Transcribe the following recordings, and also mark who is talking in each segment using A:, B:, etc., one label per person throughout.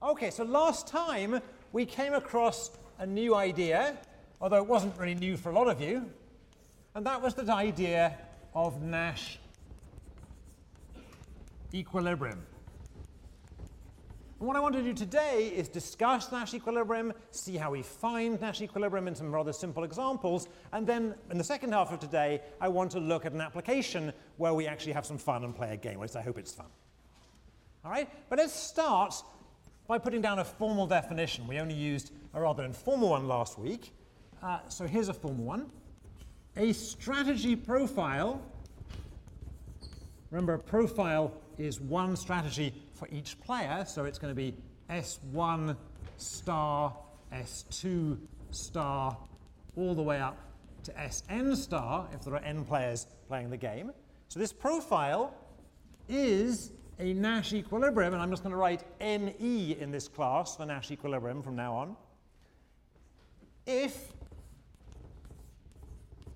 A: Okay, so last time we came across a new idea, although it wasn't really new for a lot of you, and that was the idea of Nash equilibrium. And what I want to do today is discuss Nash equilibrium, see how we find Nash equilibrium in some rather simple examples, and then in the second half of today, I want to look at an application where we actually have some fun and play a game, at least I hope it's fun. All right, but let's start by putting down a formal definition. We only used a rather informal one last week. Uh, so here's a formal one. A strategy profile, remember a profile is one strategy for each player, so it's going to be S1 star, S2 star, all the way up to Sn star if there are n players playing the game. So this profile is a Nash equilibrium, and I'm just going to write NE in this class for Nash equilibrium from now on, if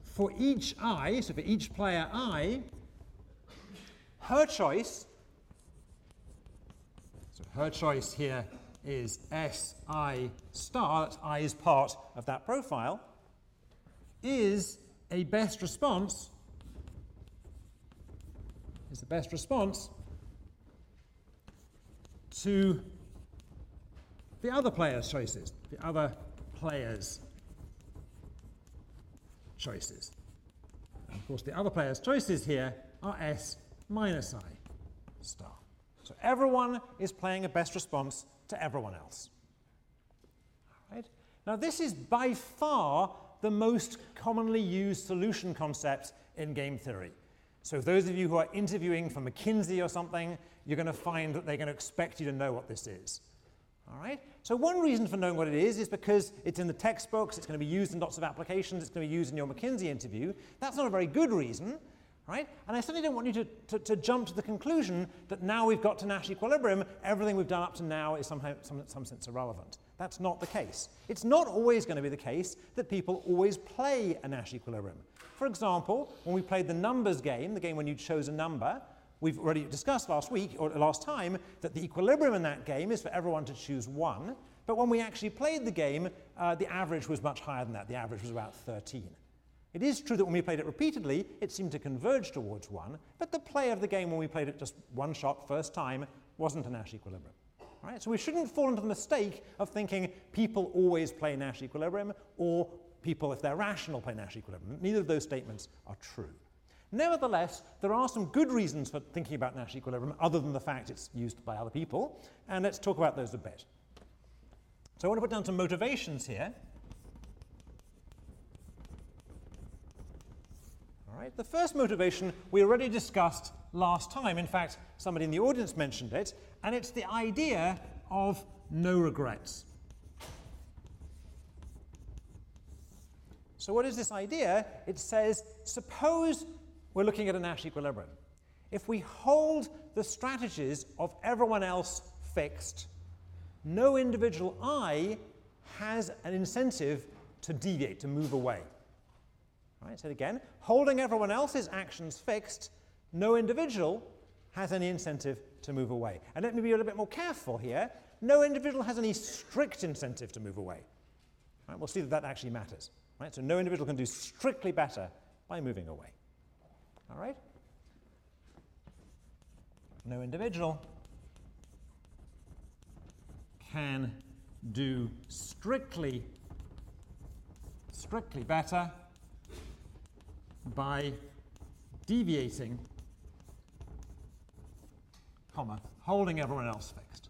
A: for each i, so for each player i, her choice, so her choice here is Si star, that's i is part of that profile, is a best response, is the best response to the other player's choices, the other player's choices. Of course, the other player's choices here are S minus I star. So everyone is playing a best response to everyone else. All right? Now, this is by far the most commonly used solution concept in game theory. So those of you who are interviewing for McKinsey or something, you're going to find that they're going to expect you to know what this is. All right? So one reason for knowing what it is is because it's in the textbooks, it's going to be used in lots of applications, it's going to be used in your McKinsey interview. That's not a very good reason, right? And I certainly don't want you to, to, to jump to the conclusion that now we've got to Nash equilibrium, everything we've done up to now is somehow, some, some sense irrelevant. That's not the case. It's not always going to be the case that people always play a Nash equilibrium. For example, when we played the numbers game, the game when you chose a number, we've already discussed last week or last time that the equilibrium in that game is for everyone to choose one. But when we actually played the game, uh, the average was much higher than that. The average was about 13. It is true that when we played it repeatedly, it seemed to converge towards one, but the play of the game when we played it just one shot first time wasn't a Nash equilibrium. Right? So we shouldn't fall into the mistake of thinking people always play Nash equilibrium or people, if they're rational, play Nash equilibrium. Neither of those statements are true. Nevertheless, there are some good reasons for thinking about Nash equilibrium other than the fact it's used by other people, and let's talk about those a bit. So I want to put down some motivations here. All right, the first motivation we already discussed last time. In fact, somebody in the audience mentioned it, and it's the idea of no regrets. So what is this idea? It says, suppose we're looking at a Nash equilibrium. If we hold the strategies of everyone else fixed, no individual I has an incentive to deviate, to move away. All right, so again, holding everyone else's actions fixed, no individual has any incentive to move away. And let me be a little bit more careful here. No individual has any strict incentive to move away. Right, we'll see that that actually matters. Right? So no individual can do strictly better by moving away. All right? No individual can do strictly strictly better by deviating comma holding everyone else fixed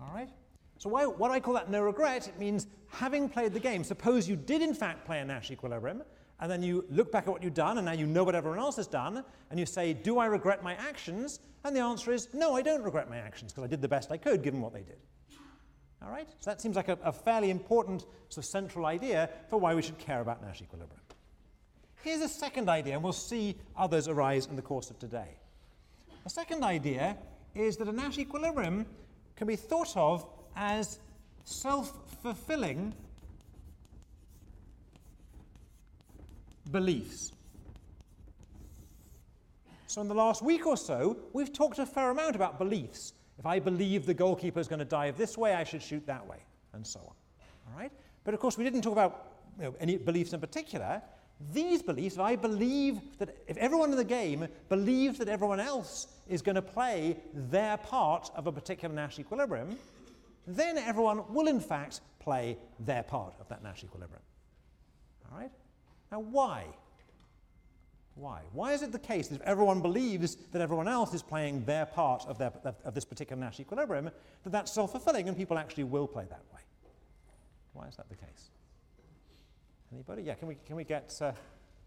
A: All right? So why, what I call that no regret, it means having played the game, suppose you did in fact play a Nash equilibrium, and then you look back at what you've done, and now you know what everyone else has done, and you say, do I regret my actions? And the answer is, no, I don't regret my actions, because I did the best I could given what they did. All right? So that seems like a, a fairly important sort of central idea for why we should care about Nash equilibrium. Here's a second idea, and we'll see others arise in the course of today. The second idea is that a Nash equilibrium can be thought of as self-fulfilling beliefs. So in the last week or so, we've talked a fair amount about beliefs. If I believe the goalkeeper is going to dive this way, I should shoot that way, and so on. All right? But of course, we didn't talk about you know, any beliefs in particular. These beliefs, if I believe that if everyone in the game believes that everyone else is going to play their part of a particular Nash equilibrium, then everyone will in fact play their part of that Nash equilibrium. All right? Now, why? Why? Why is it the case that if everyone believes that everyone else is playing their part of, their, of, of this particular Nash equilibrium, that that's self-fulfilling and people actually will play that way? Why is that the case? Anybody? Yeah, can we, can we get uh,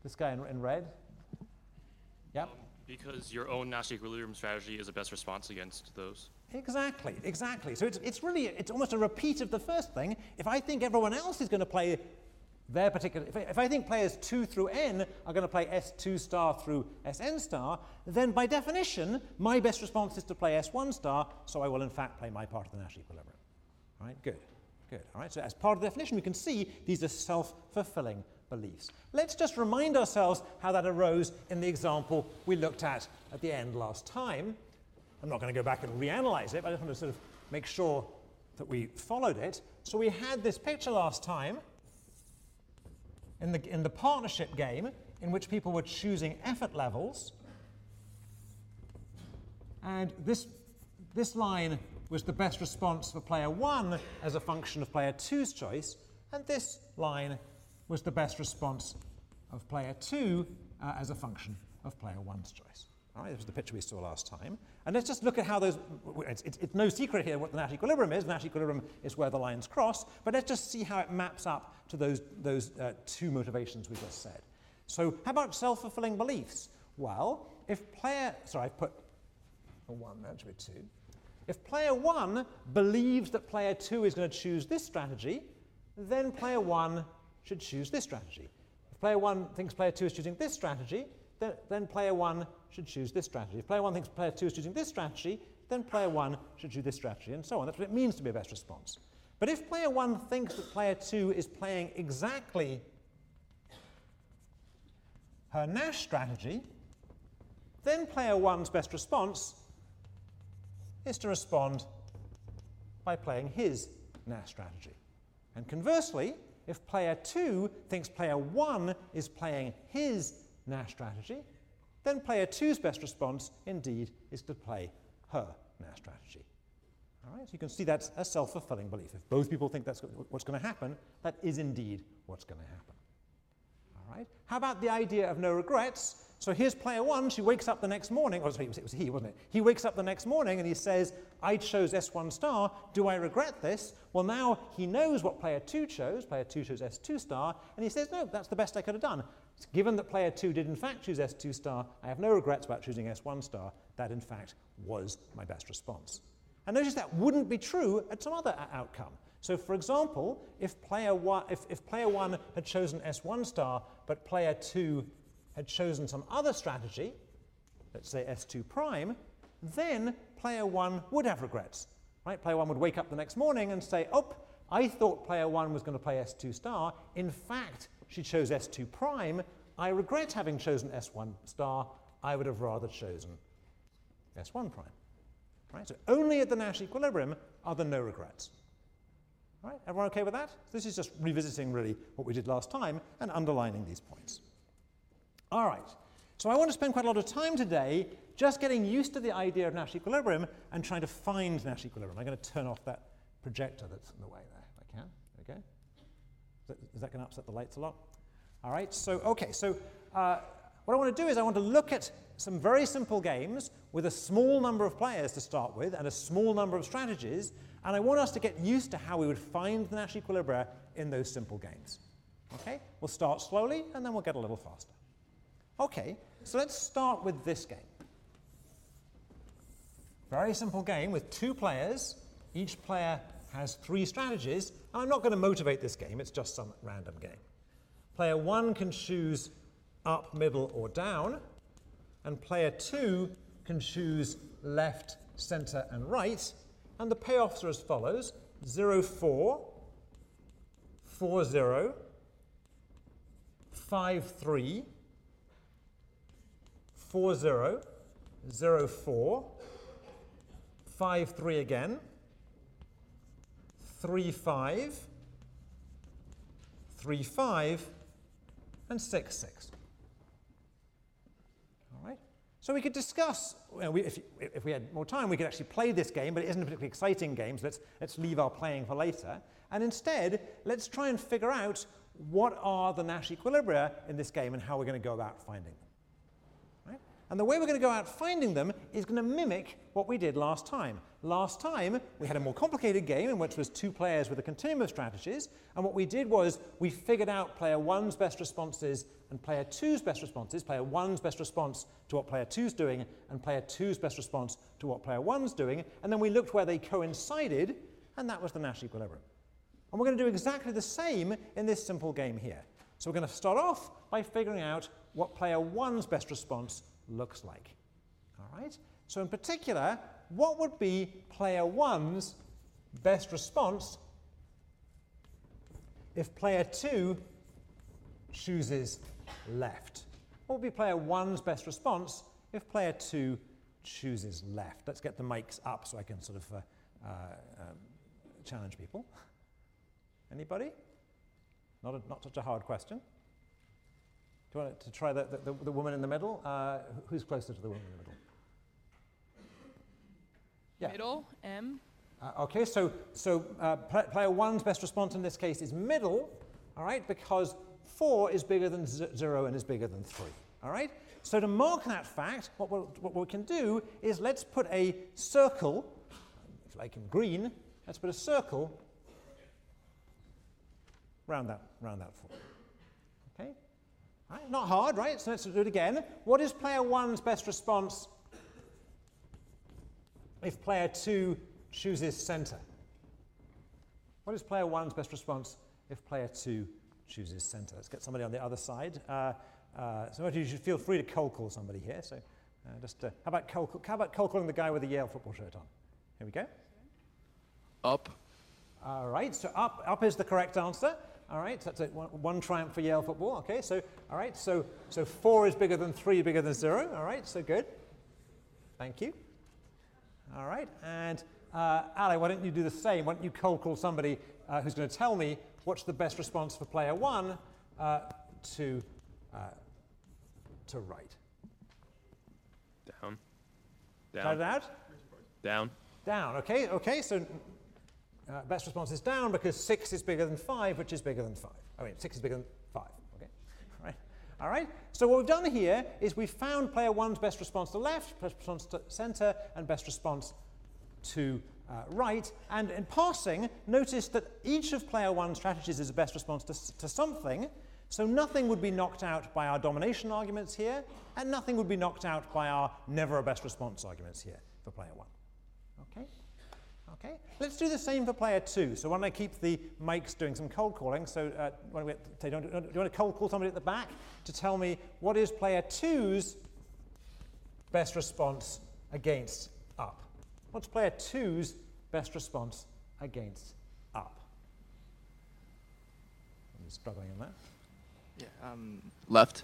A: this guy in, in red? Yep. Um,
B: because your own Nash equilibrium strategy is the best response against those.
A: Exactly, exactly. So it's, it's really, it's almost a repeat of the first thing. If I think everyone else is going to play their particular, if I, if I think players 2 through n are going to play S2 star through Sn star, then by definition, my best response is to play S1 star, so I will in fact play my part of the Nash equilibrium. All right, good, good. All right, so as part of the definition, we can see these are self-fulfilling beliefs. Let's just remind ourselves how that arose in the example we looked at at the end last time. I'm not going to go back and reanalyze it, but I just want to sort of make sure that we followed it. So we had this picture last time in the, in the partnership game in which people were choosing effort levels. And this, this line was the best response for player one as a function of player two's choice, and this line was the best response of player two uh, as a function of player one's choice. This was the picture we saw last time. And let's just look at how those, it's, it's, it's, no secret here what the Nash equilibrium is. The Nash equilibrium is where the lines cross, but let's just see how it maps up to those, those uh, two motivations we just said. So how about self-fulfilling beliefs? Well, if player, sorry, I've put one, that should be two. If player one believes that player two is going to choose this strategy, then player one should choose this strategy. If player one thinks player two is choosing this strategy, then, then player one should choose this strategy. If player one thinks player two is choosing this strategy, then player one should choose this strategy, and so on. That's what it means to be a best response. But if player one thinks that player two is playing exactly her Nash strategy, then player one's best response is to respond by playing his Nash strategy. And conversely, if player 2 thinks player 1 is playing his Nash strategy, then player 2's best response, indeed, is to play her Nash strategy. All right, so you can see that's a self-fulfilling belief. If both people think that's what's going to happen, that is indeed what's going to happen. All right, how about the idea of no regrets? So here's player one. She wakes up the next morning. Oh, sorry, it was he, wasn't it? He wakes up the next morning and he says, I chose S1 star. Do I regret this? Well, now he knows what player two chose. Player two chose S2 star. And he says, no, that's the best I could have done. Given that player two did in fact choose S2 star, I have no regrets about choosing S1 star. That in fact was my best response. And notice that wouldn't be true at some other uh, outcome. So for example, if player, one, if, if player 1 had chosen S1 star, but player 2 had chosen some other strategy, let's say S2 prime, then player 1 would have regrets. Right? Player 1 would wake up the next morning and say, oh, I thought player 1 was going to play S2 star. In fact, she chose S2 prime. I regret having chosen S1 star. I would have rather chosen S1 prime. Right? So only at the Nash equilibrium are there no regrets. Right? Everyone okay with that? This is just revisiting really what we did last time and underlining these points. All right. So I want to spend quite a lot of time today just getting used to the idea of Nash equilibrium and trying to find Nash equilibrium. I'm going to turn off that projector that's in the way there, if I can. Okay. Is that, going to upset the lights a lot? All right. So, okay. So uh, what I want to do is I want to look at some very simple games with a small number of players to start with and a small number of strategies, and I want us to get used to how we would find the Nash equilibria in those simple games. Okay? We'll start slowly, and then we'll get a little faster. Okay, so let's start with this game. Very simple game with two players. Each player has three strategies, and I'm not going to motivate this game, it's just some random game. Player one can choose up, middle, or down, and player two can choose left, center, and right, and the payoffs are as follows 0, 4, 4, 0, 5, 3, 4, 0, 0, 4, 5, 3 again, 3, 5, 3, 5, and 6, 6. All right? So we could discuss, well, we, if, if we had more time, we could actually play this game, but it isn't a particularly exciting game, so let's, let's leave our playing for later. And instead, let's try and figure out what are the Nash equilibria in this game and how we're going to go about finding them. And the way we're going to go out finding them is going to mimic what we did last time. Last time, we had a more complicated game in which was two players with a continuum of strategies, and what we did was we figured out player one's best responses and player two's best responses, player one's best response to what player two's doing, and player two's best response to what player one's doing, and then we looked where they coincided, and that was the Nash equilibrium. And we're going to do exactly the same in this simple game here. So we're going to start off by figuring out what player one's best response looks like. All right? So in particular, what would be player one's best response if player two chooses left? What would be player one's best response if player two chooses left? Let's get the mics up so I can sort of uh, uh, um, challenge people. Anybody? Not, a, not such a hard question. Do you want to try the, the, the woman in the middle? Uh, who's closer to the woman in the middle?
C: Yeah. Middle, M.
A: Uh, okay, so, so uh, player one's best response in this case is middle, all right, because 4 is bigger than 0 and is bigger than 3, all right? So to mark that fact, what, we'll, what we can do is let's put a circle, if like in green, let's put a circle round that, round that 4. Right, not hard, right? So let's do it again. What is player 1's best response if player 2 chooses center? What is player 1's best response if player 2 chooses center? Let's get somebody on the other side. Uh, uh, so you should feel free to cold call somebody here. So uh, just uh, how about cold, how about cold calling the guy with the Yale football shirt on? Here we go.
B: Up.
A: All right, so up, up is the correct answer. All right, so that's a, one, one, triumph for Yale football. Okay, so all right, so so four is bigger than three, bigger than zero. All right, so good. Thank you. All right, and uh, Ali, why don't you do the same? Why don't you cold call somebody uh, who's going to tell me what's the best response for player one uh, to uh, to right?
B: Down. Down.
A: Out.
B: Down.
A: Down. Okay. Okay. So uh, best response is down because 6 is bigger than 5, which is bigger than 5. I mean, 6 is bigger than 5. Okay, All right. All right. So what we've done here is we've found player 1's best response to left, best response to center, and best response to uh, right. And in passing, notice that each of player 1's strategies is a best response to, to something. So nothing would be knocked out by our domination arguments here, and nothing would be knocked out by our never a best response arguments here for player 1. Okay? Okay, let's do the same for player two. So why don't I keep the mics doing some cold calling? So uh, do, we, do, you want to cold call somebody at the back to tell me what is player two's best response against up? What's player two's best response against up? I'm struggling on that.
B: Yeah, um, left.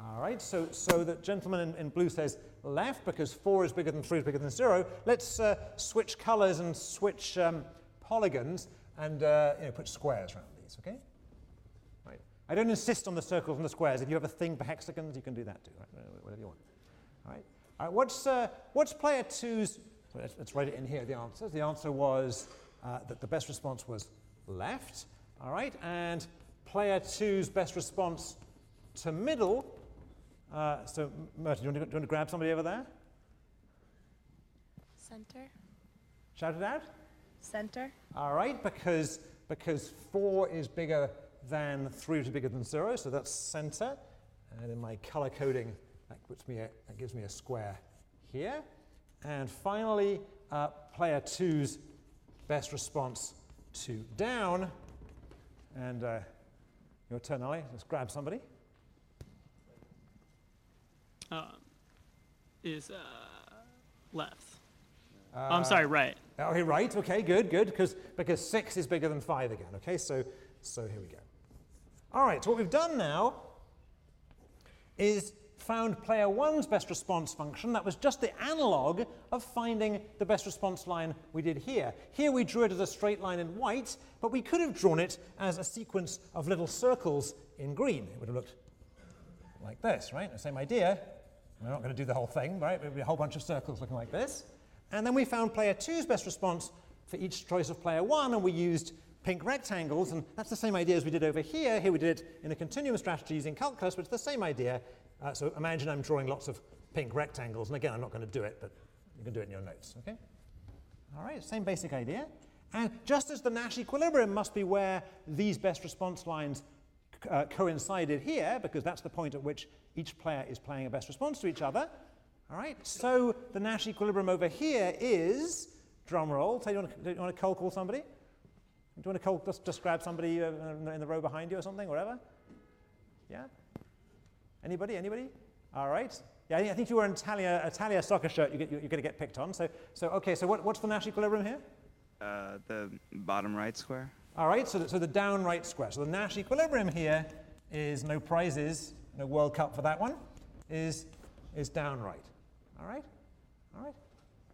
A: All right, so, so the gentleman in, in, blue says left because 4 is bigger than 3 is bigger than 0. Let's uh, switch colors and switch um, polygons and uh, you know, put squares around these, okay? Right. I don't insist on the circles and the squares. If you have a thing for hexagons, you can do that too, right? whatever you want. All right, All right what's, uh, what's player two's, let's, let's, write it in here, the answers. The answer was uh, that the best response was left, all right? And player two's best response to middle uh, so, Merton, do you, to, do you, want to, grab somebody over there?
C: Center.
A: Shout it out.
C: Center.
A: All right, because, because 4 is bigger than 3, which is bigger than 0, so that's center. And in my color coding, that, puts me a, that gives me a square here. And finally, uh, player 2's best response to down. And uh, your turn, Ali. Let's grab somebody
D: uh, is uh, left. Uh, I'm sorry, right.
A: Okay, right. Okay, good, good. Because because six is bigger than five again. Okay, so so here we go. All right. So what we've done now is found player one's best response function. That was just the analog of finding the best response line we did here. Here we drew it as a straight line in white, but we could have drawn it as a sequence of little circles in green. It would have looked like this, right? The same idea. We're not going to do the whole thing, right? It would be a whole bunch of circles looking like this. And then we found player two's best response for each choice of player one, and we used pink rectangles, and that's the same idea as we did over here. Here we did it in a continuum strategy using calculus, but it's the same idea. Uh, so imagine I'm drawing lots of pink rectangles, and again, I'm not going to do it, but you can do it in your notes, okay? All right, same basic idea. And just as the Nash equilibrium must be where these best response lines uh, coincided here, because that's the point at which each player is playing a best response to each other, all right, so the Nash equilibrium over here is, drum roll, tell you want to, you want to cold call somebody? Do you want to cold, just, just grab somebody uh, in, the, in the row behind you or something, whatever? Yeah? Anybody, anybody? All right. Yeah, I think, I think you were in Italia, Italia soccer shirt, you get, you're going to get picked on. So, so okay, so what, what's the Nash equilibrium here?
E: Uh, the bottom right square.
A: All right, so the, so the down right square. So the Nash equilibrium here is no prizes, no World Cup for that one, is, is down right. All right? All right.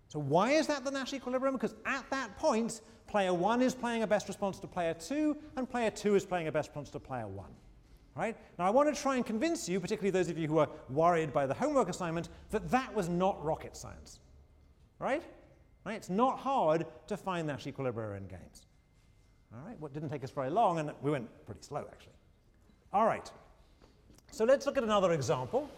A: So why is that the Nash equilibrium? Because at that point, player one is playing a best response to player two, and player two is playing a best response to player one. Right? Now, I want to try and convince you, particularly those of you who are worried by the homework assignment, that that was not rocket science. Right? right? It's not hard to find Nash equilibrium in games. All right? What didn't take us very long, and we went pretty slow, actually. All right. So let's look at another example.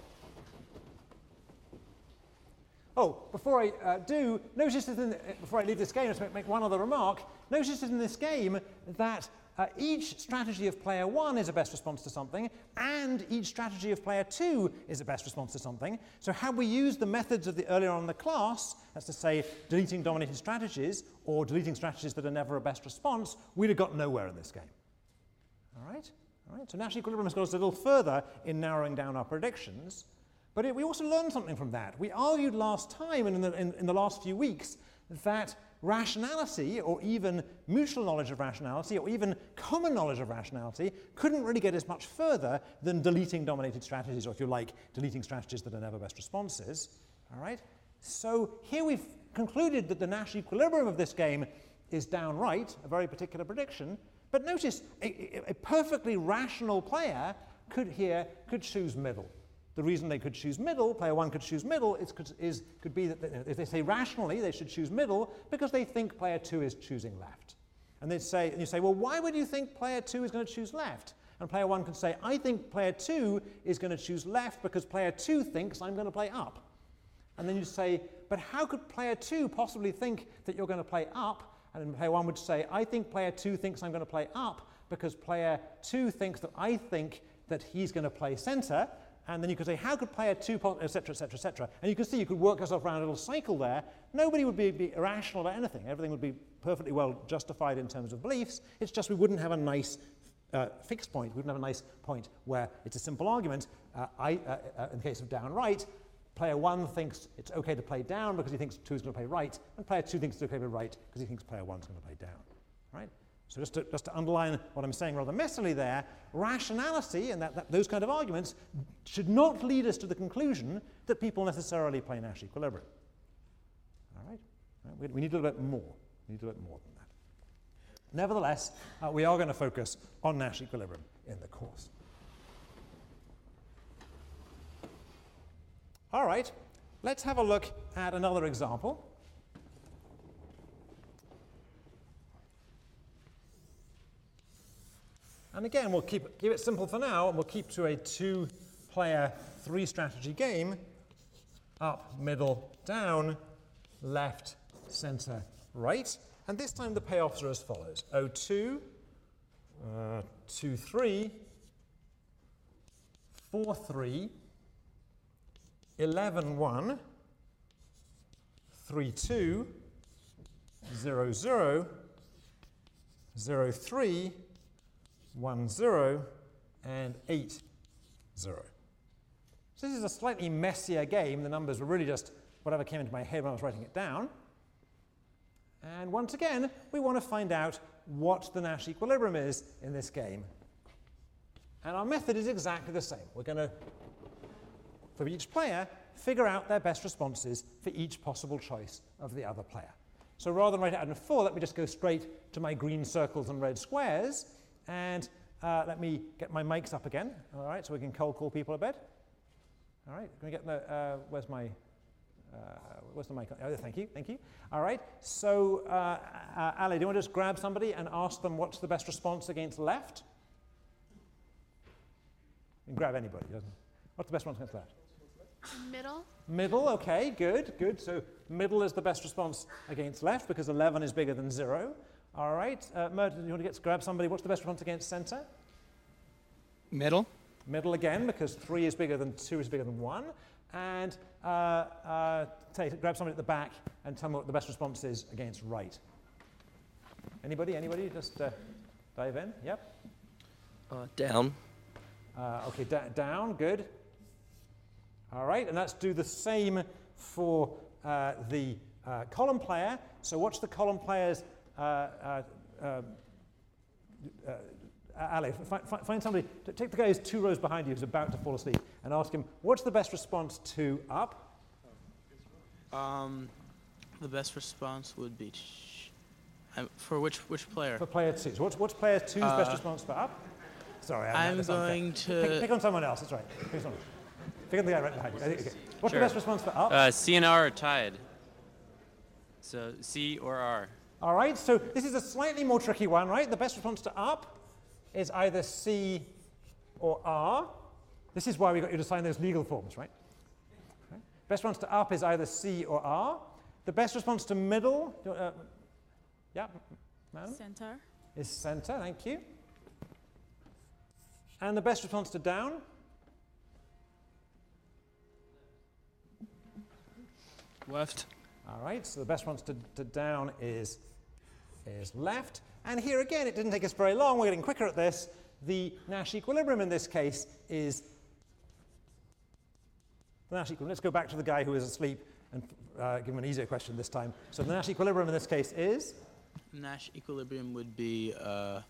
A: Oh, before I uh, do, notice that in the, before I leave this game, let's make, make one other remark. Notice that in this game that uh, each strategy of player one is a best response to something, and each strategy of player two is a best response to something. So had we used the methods of the earlier on in the class, that's to say deleting dominated strategies or deleting strategies that are never a best response, we'd have got nowhere in this game. All right? Right? So Nash equilibrium has got us a little further in narrowing down our predictions. But it, we also learned something from that. We argued last time and in the, in, in the last few weeks that rationality, or even mutual knowledge of rationality, or even common knowledge of rationality, couldn't really get us much further than deleting dominated strategies, or if you like, deleting strategies that are never best responses. All right? So here we've concluded that the Nash equilibrium of this game is downright, a very particular prediction. But notice, a, a perfectly rational player could here could choose middle. The reason they could choose middle, player one could choose middle, is, is, could be that if they say rationally they should choose middle because they think player two is choosing left. And they say, and you say, well, why would you think player two is going to choose left? And player one can say, I think player two is going to choose left because player two thinks I'm going to play up. And then you say, but how could player two possibly think that you're going to play up? And player one would say, I think player two thinks I'm going to play up because player two thinks that I think that he's going to play center. And then you could say, how could player two, etc., etc., etc. And you can see you could work yourself around a little cycle there. Nobody would be, be, irrational about anything. Everything would be perfectly well justified in terms of beliefs. It's just we wouldn't have a nice uh, fixed point. We wouldn't have a nice point where it's a simple argument. Uh, I, uh, uh in the case of down right, player one thinks it's okay to play down because he thinks two is going to play right, and player two thinks it's okay to play right because he thinks player one is going to play down. Right? So just to, just to underline what I'm saying rather messily there, rationality and that, that, those kind of arguments should not lead us to the conclusion that people necessarily play Nash equilibrium. All right? We, we need a little bit more. We need a little bit more than that. Nevertheless, uh, we are going to focus on Nash equilibrium in the course. All right, let's have a look at another example. And again, we'll keep, keep it simple for now, and we'll keep to a two-player, three-strategy game. Up, middle, down, left, center, right. And this time the payoffs are as follows. 02, uh, 2, 3, 4, 3, 11, 1, 3, 2, 0, 0, 0, 3, 1, 0, and 8, 0. So this is a slightly messier game. The numbers were really just whatever came into my head when I was writing it down. And once again, we want to find out what the Nash equilibrium is in this game. And our method is exactly the same. We're going to for each player, figure out their best responses for each possible choice of the other player. So rather than write it out in four, let me just go straight to my green circles and red squares, and uh, let me get my mics up again, all right, so we can cold call people a bit. All right, can we get the, uh, where's my, uh, where's the mic? Oh, thank you, thank you. All right, so uh, uh, Ali, do you want to just grab somebody and ask them what's the best response against left? Can grab anybody, doesn't What's the best response against left?
F: Middle.
A: Middle, okay, good, good. So middle is the best response against left because 11 is bigger than 0. All right, uh, Merton, you want to get to grab somebody? What's the best response against center?
G: Middle.
A: Middle again because 3 is bigger than 2 is bigger than 1. And uh, uh, take, grab somebody at the back and tell me what the best response is against right. Anybody? Anybody? Just uh, dive in. Yep.
G: Uh, down.
A: Uh, okay, da down, good. All right, and let's do the same for uh, the uh, column player. So watch the column player's, uh, uh, um, uh, Ali, fi fi find somebody, take the guy who's two rows behind you who's about to fall asleep and ask him, what's the best response to up?
G: Um, the best response would be sh- um, for which which player?
A: For player two. So what's, what's player two's best response for up? Sorry, I'm,
G: I'm going
A: Pick,
G: to.
A: pick on someone else, that's right. Pick on someone. Pick on the guy right behind you. Okay. What's
H: Sure.
A: the best response for up?
H: Uh, C and R are tied. So C or R.
A: All right, so this is a slightly more tricky one, right? The best response to up is either C or R. This is why we got you to sign those legal forms, right? Okay. Best response to up is either C or R. The best response to middle, uh, yeah, madam,
C: Center.
A: is center, thank you. And the best response to down?
G: Left.
A: All right, so the best response to, to down is, is left. And here again, it didn't take us very long. We're getting quicker at this. The Nash equilibrium in this case is the Nash equilibrium. Let's go back to the guy who is asleep and uh, give him an easier question this time. So the Nash equilibrium in this case is
G: Nash equilibrium would be uh,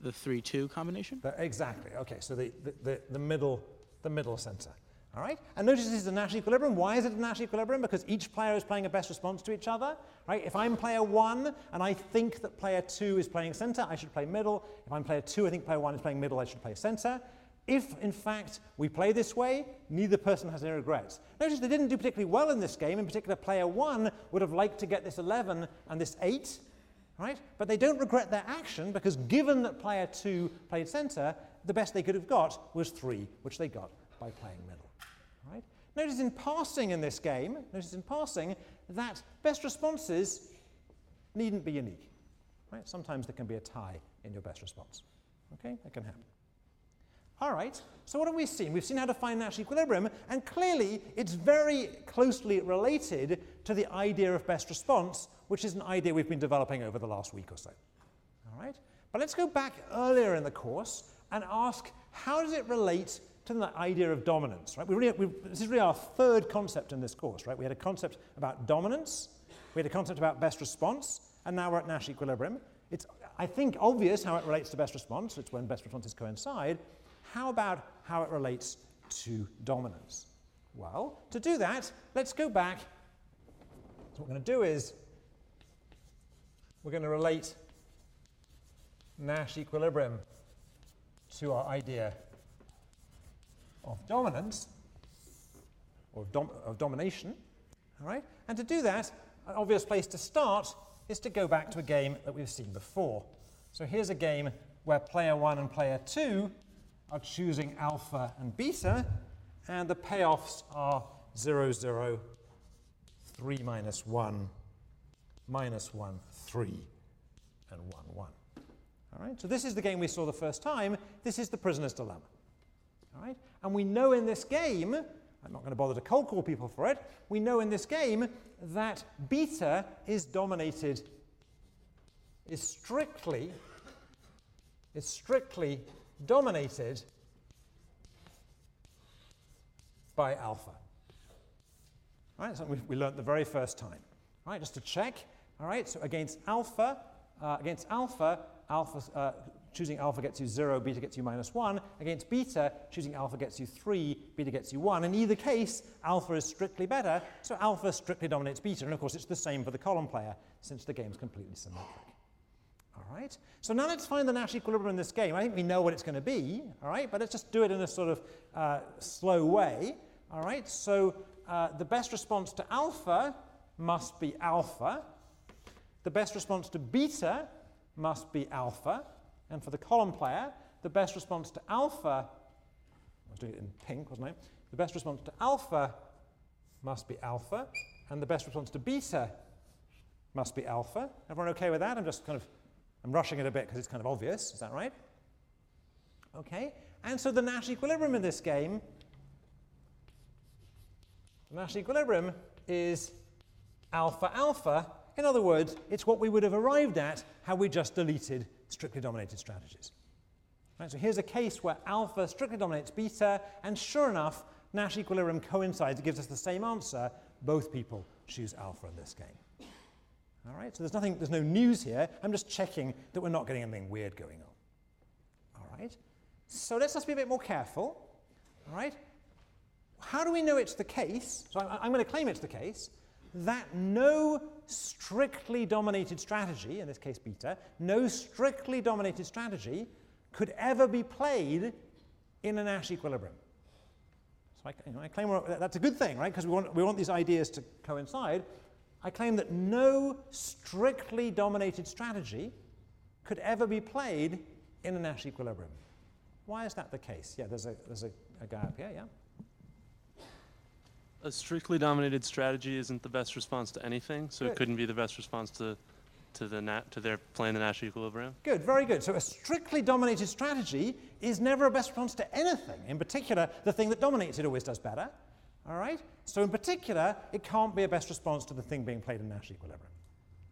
G: the three-two combination.
A: the, exactly okay. So the, the, the, the middle the middle center. All right. And notice this is a Nash equilibrium. Why is it a Nash equilibrium? Because each player is playing a best response to each other. Right. If I'm player one and I think that player two is playing center, I should play middle. If I'm player two, I think player one is playing middle, I should play center. If, in fact, we play this way, neither person has any regrets. Notice they didn't do particularly well in this game. In particular, player one would have liked to get this 11 and this 8, right? But they don't regret their action because given that player two played center, the best they could have got was 3, which they got by playing middle. Notice in passing in this game, notice in passing that best responses needn't be unique. Right? Sometimes there can be a tie in your best response. Okay, that can happen. All right, so what have we seen? We've seen how to find Nash equilibrium, and clearly it's very closely related to the idea of best response, which is an idea we've been developing over the last week or so. All right, but let's go back earlier in the course and ask how does it relate to the idea of dominance? Right, we really, we, this is really our third concept in this course. Right, we had a concept about dominance, we had a concept about best response, and now we're at Nash equilibrium. It's, I think, obvious how it relates to best response. It's when best responses coincide. How about how it relates to dominance? Well, to do that, let's go back. So what we're going to do is we're going to relate Nash equilibrium to our idea of dominance or of, dom- of domination. All right? And to do that, an obvious place to start is to go back to a game that we've seen before. So here's a game where player one and player two are choosing alpha and beta, and the payoffs are 0, 0, 3 minus 1, minus 1, 3, and 1, 1. All right, so this is the game we saw the first time. This is the prisoner's dilemma. All right, and we know in this game, I'm not going to bother to cold call people for it, we know in this game that beta is dominated, is strictly, is strictly dominated by alpha. All right, so we, we learned the very first time. All right, just to check. All right, so against alpha, uh, against alpha, alpha uh, choosing alpha gets you 0, beta gets you minus 1. Against beta, choosing alpha gets you 3, beta gets you 1. In either case, alpha is strictly better, so alpha strictly dominates beta. And of course, it's the same for the column player, since the game's completely symmetric. All right, so now let's find the Nash equilibrium in this game. I think we know what it's going to be, all right, but let's just do it in a sort of uh, slow way. All right, so uh, the best response to alpha must be alpha. The best response to beta must be alpha. And for the column player, the best response to alpha, I was doing it in pink, wasn't I? The best response to alpha must be alpha. And the best response to beta must be alpha. Everyone okay with that? I'm just kind of, I'm rushing it a bit because it's kind of obvious. Is that right? Okay. And so the Nash equilibrium in this game, the Nash equilibrium is alpha alpha. In other words, it's what we would have arrived at had we just deleted strictly dominated strategies. Right, so here's a case where alpha strictly dominates beta, and sure enough, Nash equilibrium coincides. It gives us the same answer. Both people choose alpha in this game. All right, so there's nothing, there's no news here. I'm just checking that we're not getting anything weird going on. All right, so let's just be a bit more careful. All right, how do we know it's the case? So I'm, I'm going to claim it's the case that no strictly dominated strategy, in this case beta, no strictly dominated strategy could ever be played in a Nash equilibrium. So I, you know, I claim that's a good thing, right? Because we want, we want these ideas to coincide. I claim that no strictly dominated strategy could ever be played in a Nash equilibrium. Why is that the case? Yeah, there's a, there's a, a guy up here, yeah?
F: A strictly dominated strategy isn't the best response to anything, so
A: Good.
F: it couldn't be the best response to to the nat to their playing the Nash equilibrium.
A: Good, very good. So a strictly dominated strategy is never a best response to anything. In particular, the thing that dominates it always does better. All right? So in particular, it can't be a best response to the thing being played in Nash equilibrium.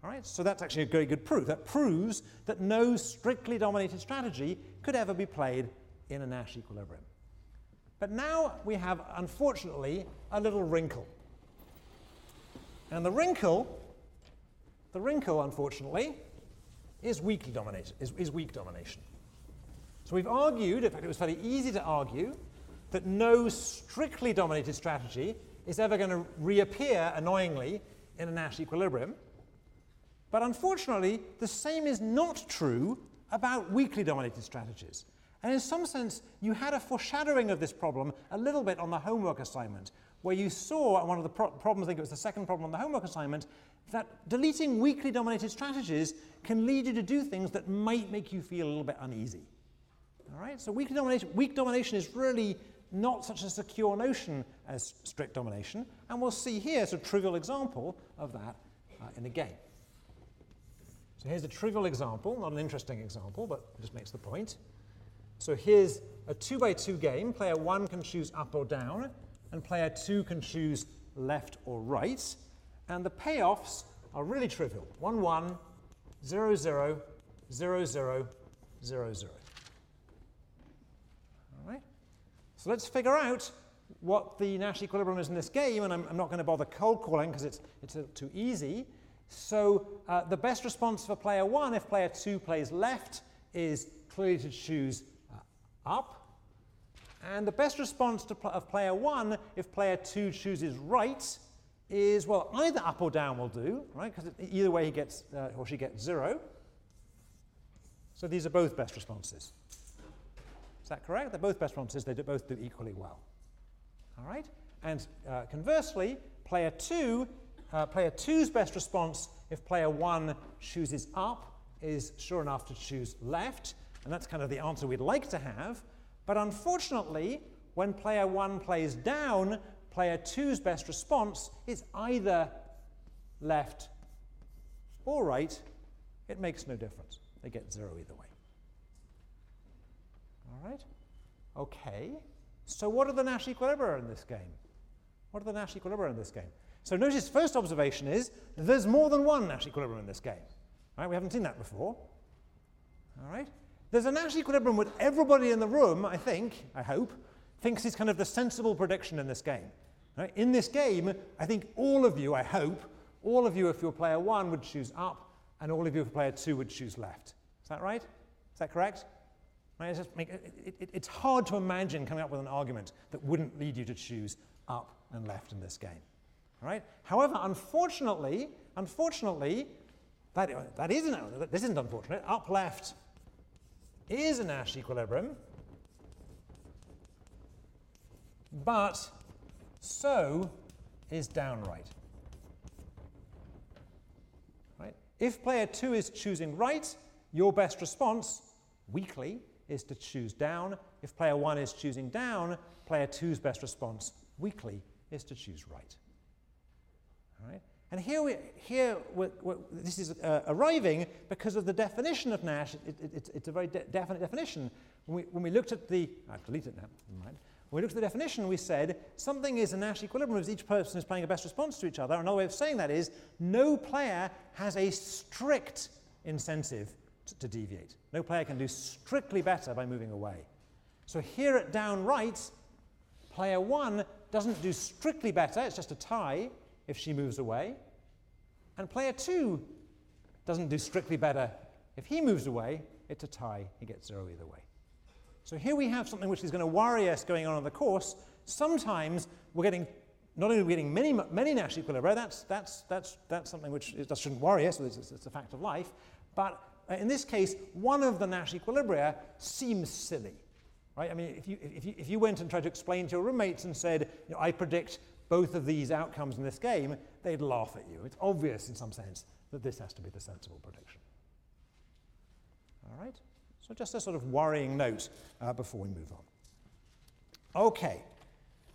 A: All right? So that's actually a very good proof. That proves that no strictly dominated strategy could ever be played in a Nash equilibrium. But now we have, unfortunately, a little wrinkle. And the wrinkle, the wrinkle, unfortunately, is weakly dominated, is, is weak domination. So we've argued, in fact, it was fairly easy to argue, that no strictly dominated strategy is ever going to reappear annoyingly in a Nash equilibrium. But unfortunately, the same is not true about weakly dominated strategies. And in some sense, you had a foreshadowing of this problem a little bit on the homework assignment, where you saw one of the pro problems, I think it was the second problem on the homework assignment, that deleting weakly dominated strategies can lead you to do things that might make you feel a little bit uneasy. All right, so weak domination, weak domination is really not such a secure notion as strict domination, and we'll see here a trivial example of that uh, in a game. So here's a trivial example, not an interesting example, but just makes the point. So here's a two by two game. Player one can choose up or down, and player two can choose left or right. And the payoffs are really trivial. 1, 1, 0, 0, 0, 0, 0, 0. All right? So let's figure out what the Nash equilibrium is in this game, and I'm, I'm not going to bother cold calling because it's, it's too easy. So uh, the best response for player one, if player two plays left, is clearly to choose up. And the best response pl of player one, if player two chooses right, is, well, either up or down will do, right? Because either way he gets, uh, or she gets zero. So these are both best responses. Is that correct? They're both best responses. They do both do equally well. All right? And uh, conversely, player two, uh, player two's best response, if player one chooses up, is sure enough to choose left. And that's kind of the answer we'd like to have. But unfortunately, when player one plays down, player two's best response is either left or right. It makes no difference. They get zero either way. All right? Okay. So what are the Nash equilibria in this game? What are the Nash equilibria in this game? So notice first observation is there's more than one Nash equilibrium in this game. Right? We haven't seen that before. All right? There's a Nash equilibrium with everybody in the room, I think, I hope, thinks is kind of the sensible prediction in this game. Right? In this game, I think all of you, I hope, all of you, if you're player one, would choose up, and all of you, if you're player two, would choose left. Is that right? Is that correct? Right, it's, make, it, it- it's hard to imagine coming up with an argument that wouldn't lead you to choose up and left in this game. All right? However, unfortunately, unfortunately, that, that isn't, this isn't unfortunate. Up left is a Nash equilibrium, but so is downright. right. If player 2 is choosing right, your best response, weakly, is to choose down. If player 1 is choosing down, player two's best response, weakly, is to choose right. All right? And here, we, here we're, we're, this is uh, arriving because of the definition of Nash. It, it, it's, it's a very de- definite definition. When we, when we looked at the, I've deleted it now, mind. When we looked at the definition, we said something is a Nash equilibrium if each person is playing a best response to each other. Another way of saying that is no player has a strict incentive to, to deviate. No player can do strictly better by moving away. So here at down right, player one doesn't do strictly better, it's just a tie if she moves away. And player two doesn't do strictly better if he moves away, it's a tie, he gets zero either way. So here we have something which is going to worry us going on in the course. Sometimes we're getting, not only are we getting many, many Nash equilibria, that's, that's, that's, that's something which is, that shouldn't worry us, it's, it's, it's a fact of life, but uh, in this case, one of the Nash equilibria seems silly. Right? I mean, if you, if, you, if you went and tried to explain to your roommates and said, you know, I predict both of these outcomes in this game, they'd laugh at you. It's obvious in some sense that this has to be the sensible prediction. All right? So just a sort of worrying note uh, before we move on. Okay,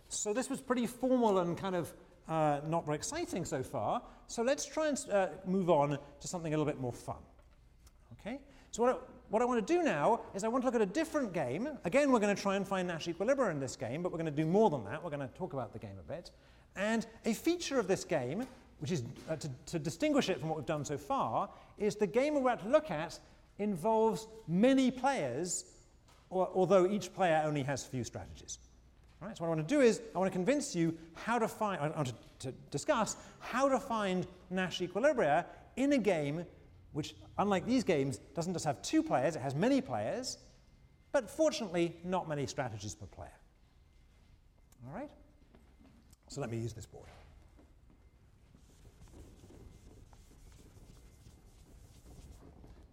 A: so this was pretty formal and kind of uh, not very exciting so far. So let's try and uh, move on to something a little bit more fun. Okay, so what what I want to do now is I want to look at a different game. Again, we're going to try and find Nash equilibria in this game, but we're going to do more than that. We're going to talk about the game a bit. And a feature of this game, which is uh, to, to distinguish it from what we've done so far, is the game we're about to look at involves many players, or, although each player only has a few strategies. So what I want to do is I want to convince you how to find, I want to, to discuss how to find Nash equilibria in a game which, unlike these games, doesn't just have two players, it has many players, but fortunately not many strategies per player. All right? So let me use this board.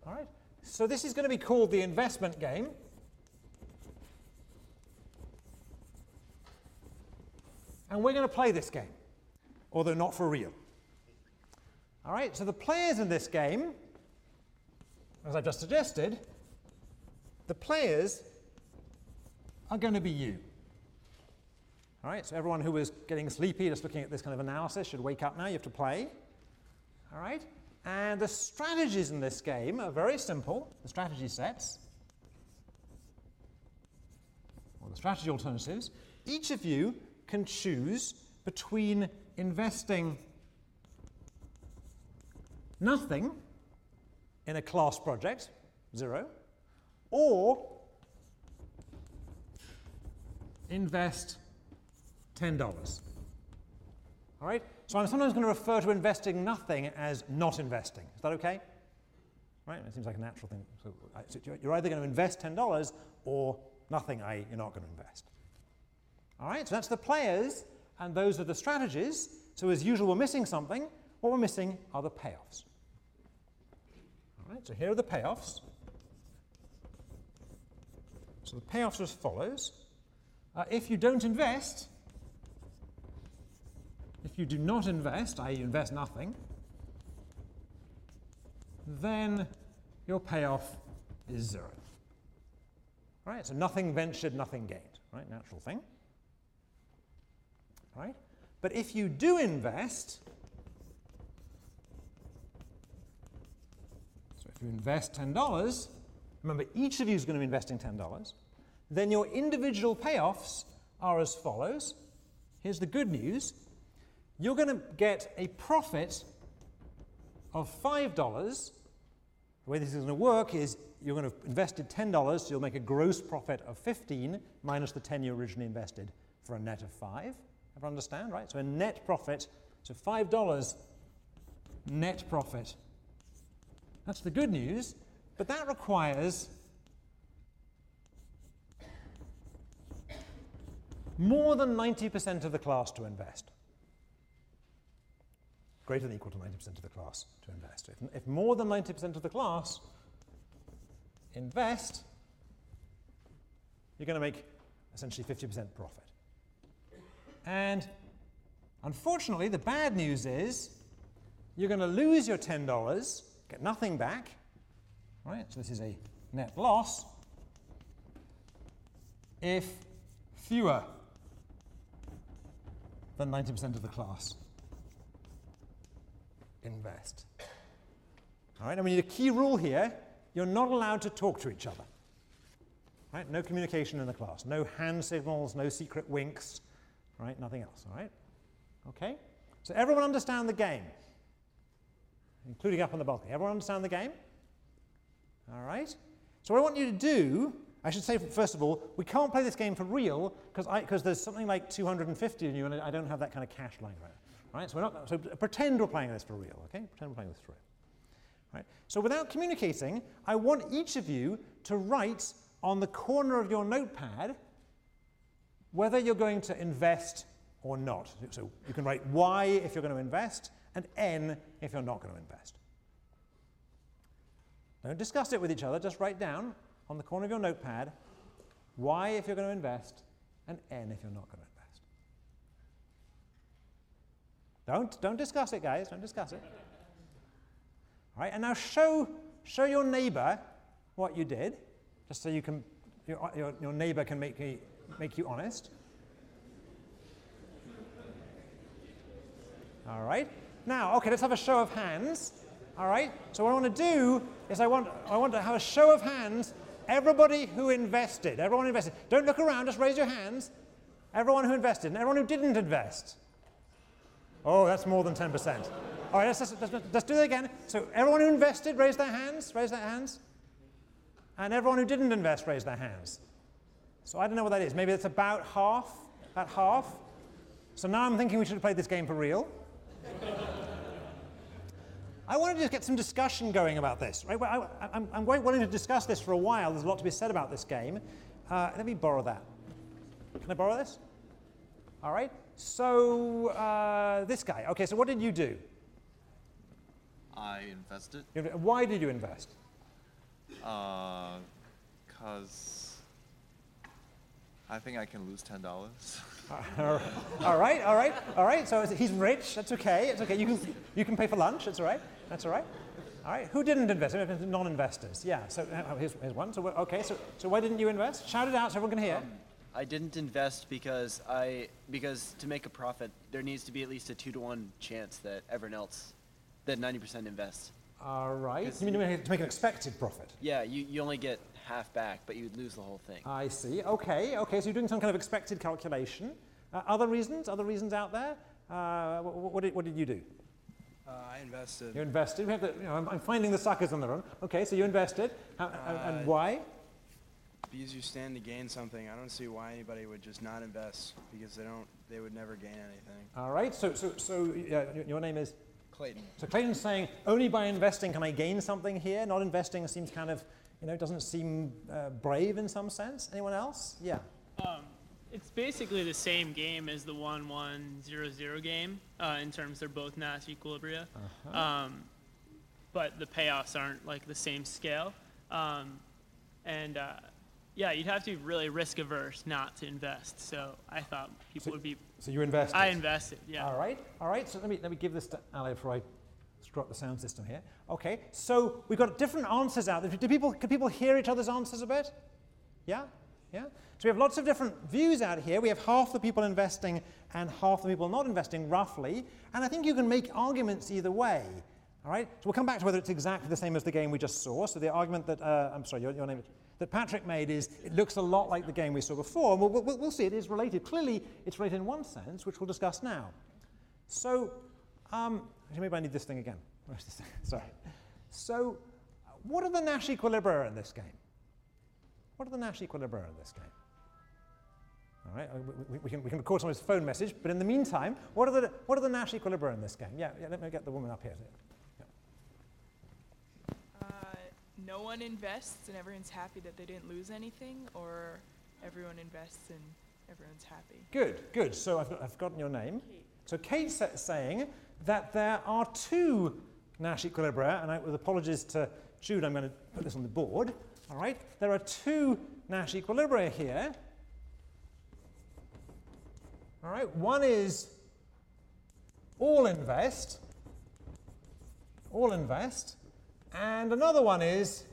A: All right? So this is going to be called the investment game. And we're going to play this game, although not for real. All right, so the players in this game, as I've just suggested, the players are going to be you. All right, so everyone who was getting sleepy just looking at this kind of analysis should wake up now. You have to play. All right, and the strategies in this game are very simple the strategy sets, or the strategy alternatives. Each of you can choose between investing nothing in a class project, zero, or invest $10. All right? So I'm sometimes going to refer to investing nothing as not investing. Is that okay? Right? It seems like a natural thing. So, uh, so you're either going to invest $10 or nothing, i.e., you're not going to invest. All right, so that's the players, and those are the strategies. So as usual, we're missing something. What we're missing are the payoffs. Right, so here are the payoffs. So the payoffs are as follows. Uh, if you don't invest, if you do not invest, i.e. invest nothing, then your payoff is zero. Right? So nothing ventured, nothing gained. Right? Natural thing. Right? But if you do invest, so if you invest $10, remember each of you is going to be investing $10, then your individual payoffs are as follows. Here's the good news you're going to get a profit of $5. The way this is going to work is you're going to have invested $10, so you'll make a gross profit of 15 minus the 10 you originally invested for a net of 5. Everyone understand, right? So a net profit, so $5 net profit. That's the good news, but that requires more than 90% of the class to invest. Greater than equal to 90% of the class to invest. If, if more than 90% of the class invest, you're going to make essentially 50% profit. And unfortunately, the bad news is you're going to lose your $10 get nothing back, right? So this is a net loss if fewer than 90% of the class invest. All right, and we need a key rule here, you're not allowed to talk to each other. Right? No communication in the class, no hand signals, no secret winks, right? Nothing else, all right? Okay? So everyone understand the game, including up on the balcony. Everyone understand the game? All right? So what I want you to do, I should say first of all, we can't play this game for real because there's something like 250 in you and I don't have that kind of cash lying around. Right? So, we're not, so pretend we're playing this for real, okay? Pretend we're playing this for real. Right? So without communicating, I want each of you to write on the corner of your notepad whether you're going to invest or not. So you can write Y if you're going to invest and N if you're not going to invest. Don't discuss it with each other, just write down on the corner of your notepad Y if you're going to invest and N if you're not going to invest. Don't, don't discuss it, guys, don't discuss it. All right, and now show, show your neighbor what you did just so you can, your, your, your neighbor can make, you, make you honest. All right. Now, okay, let's have a show of hands. All right. So what I want to do is I want, I want to have a show of hands. Everybody who invested, everyone invested. Don't look around, just raise your hands. Everyone who invested and everyone who didn't invest. Oh, that's more than 10%. All right, let's, let's, let's, let's do that again. So everyone who invested, raise their hands, raise their hands. And everyone who didn't invest raised their hands. So I don't know what that is. Maybe it's about half, about half. So now I'm thinking we should have played this game for real. I wanted to get some discussion going about this. Right? I, am quite willing to discuss this for a while. There's a lot to be said about this game. Uh, let me borrow that. Can I borrow this? All right. So uh, this guy. Okay. So what did you do?
I: I invested.
A: Why did you invest?
I: Uh, cause I think I can lose ten dollars.
A: all right, all right, all right. So he's rich. That's okay. It's okay. You can you can pay for lunch. That's all right. That's all right. All right. Who didn't invest? Non-investors. Yeah. So uh, here's, here's one. So okay. So so why didn't you invest? Shout it out so everyone can hear. Um,
H: I didn't invest because I because to make a profit there needs to be at least a two to one chance that everyone else that 90% invests.
A: All right. You mean to make an expected profit?
H: Yeah, you, you only get half back, but you would lose the whole thing.
A: I see. Okay, okay. So you're doing some kind of expected calculation. Uh, other reasons? Other reasons out there? Uh, what, what, did, what did you do?
J: Uh, I invested.
A: You invested. We have to, you know, I'm, I'm, finding the suckers on the run. Okay, so you invested. How, and
J: uh,
A: why?
J: Because you stand to gain something. I don't see why anybody would just not invest because they don't. They would never gain anything.
A: All right. So, so, so your name is.
J: Clayton.
A: So Clayton's saying only by investing can I gain something here. Not investing seems kind of, you know, doesn't seem uh, brave in some sense. Anyone else? Yeah.
D: Um, it's basically the same game as the one one zero zero game uh, in terms they're both Nash equilibria, uh-huh. um, but the payoffs aren't like the same scale. Um, and uh, yeah, you'd have to be really risk averse not to invest. So I thought people
A: so,
D: would be.
A: So you invested.
D: I invested. Yeah.
A: All right. All right. So let me let me give this to Ali before I screw up the sound system here. Okay. So we've got different answers out there. Do people can people hear each other's answers a bit? Yeah. Yeah. So we have lots of different views out here. We have half the people investing and half the people not investing, roughly. And I think you can make arguments either way. All right. So we'll come back to whether it's exactly the same as the game we just saw. So the argument that uh, I'm sorry, your, your name that Patrick made is it looks a lot like the game we saw before. We'll, we'll, we'll see it is related. Clearly, it's related in one sense, which we'll discuss now. So, um, maybe I need this thing again. Where's this thing? Sorry. So, what are the Nash equilibria in this game? What are the Nash equilibria in this game? All right, uh, we, we, can, we can record someone's phone message, but in the meantime, what are the, what are the Nash equilibria in this game? Yeah, yeah let me get the woman up here uh,
C: no one invests and everyone's happy that they didn't lose anything, or everyone invests and everyone's happy.
A: Good, good. So I've, I've forgotten your name. So Kate's saying that there are two Nash equilibria, and I, with apologies to Jude, I'm going to put this on the board. All right, there are two Nash equilibria here. All right, one is all invest, all invest, and another one is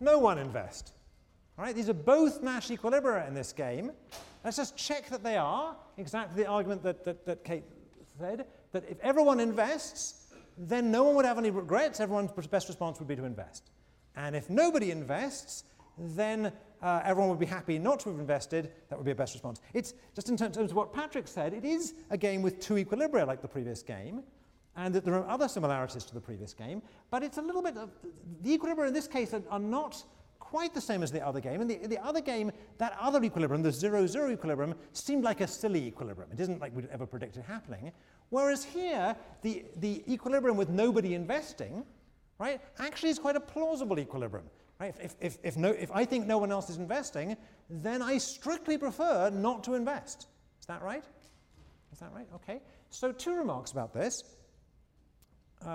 A: no one invest. All right, these are both Nash equilibria in this game. Let's just check that they are. Exactly the argument that, that, that Kate said, that if everyone invests, then no one would have any regrets. Everyone's best response would be to invest. And if nobody invests, then uh, everyone would be happy not to have invested. That would be a best response. It's just in terms of what Patrick said, it is a game with two equilibria like the previous game, and that there are other similarities to the previous game, but it's a little bit of, the equilibria in this case are, are not quite the same as the other game. And the, the other game, that other equilibrium, the zero-zero equilibrium, seemed like a silly equilibrium. It isn't like we'd ever predicted happening. Whereas here, the, the equilibrium with nobody investing, right, actually is quite a plausible equilibrium. Right? If, if, if, no, if I think no one else is investing, then I strictly prefer not to invest. Is that right? Is that right? Okay. So two remarks about this. Uh,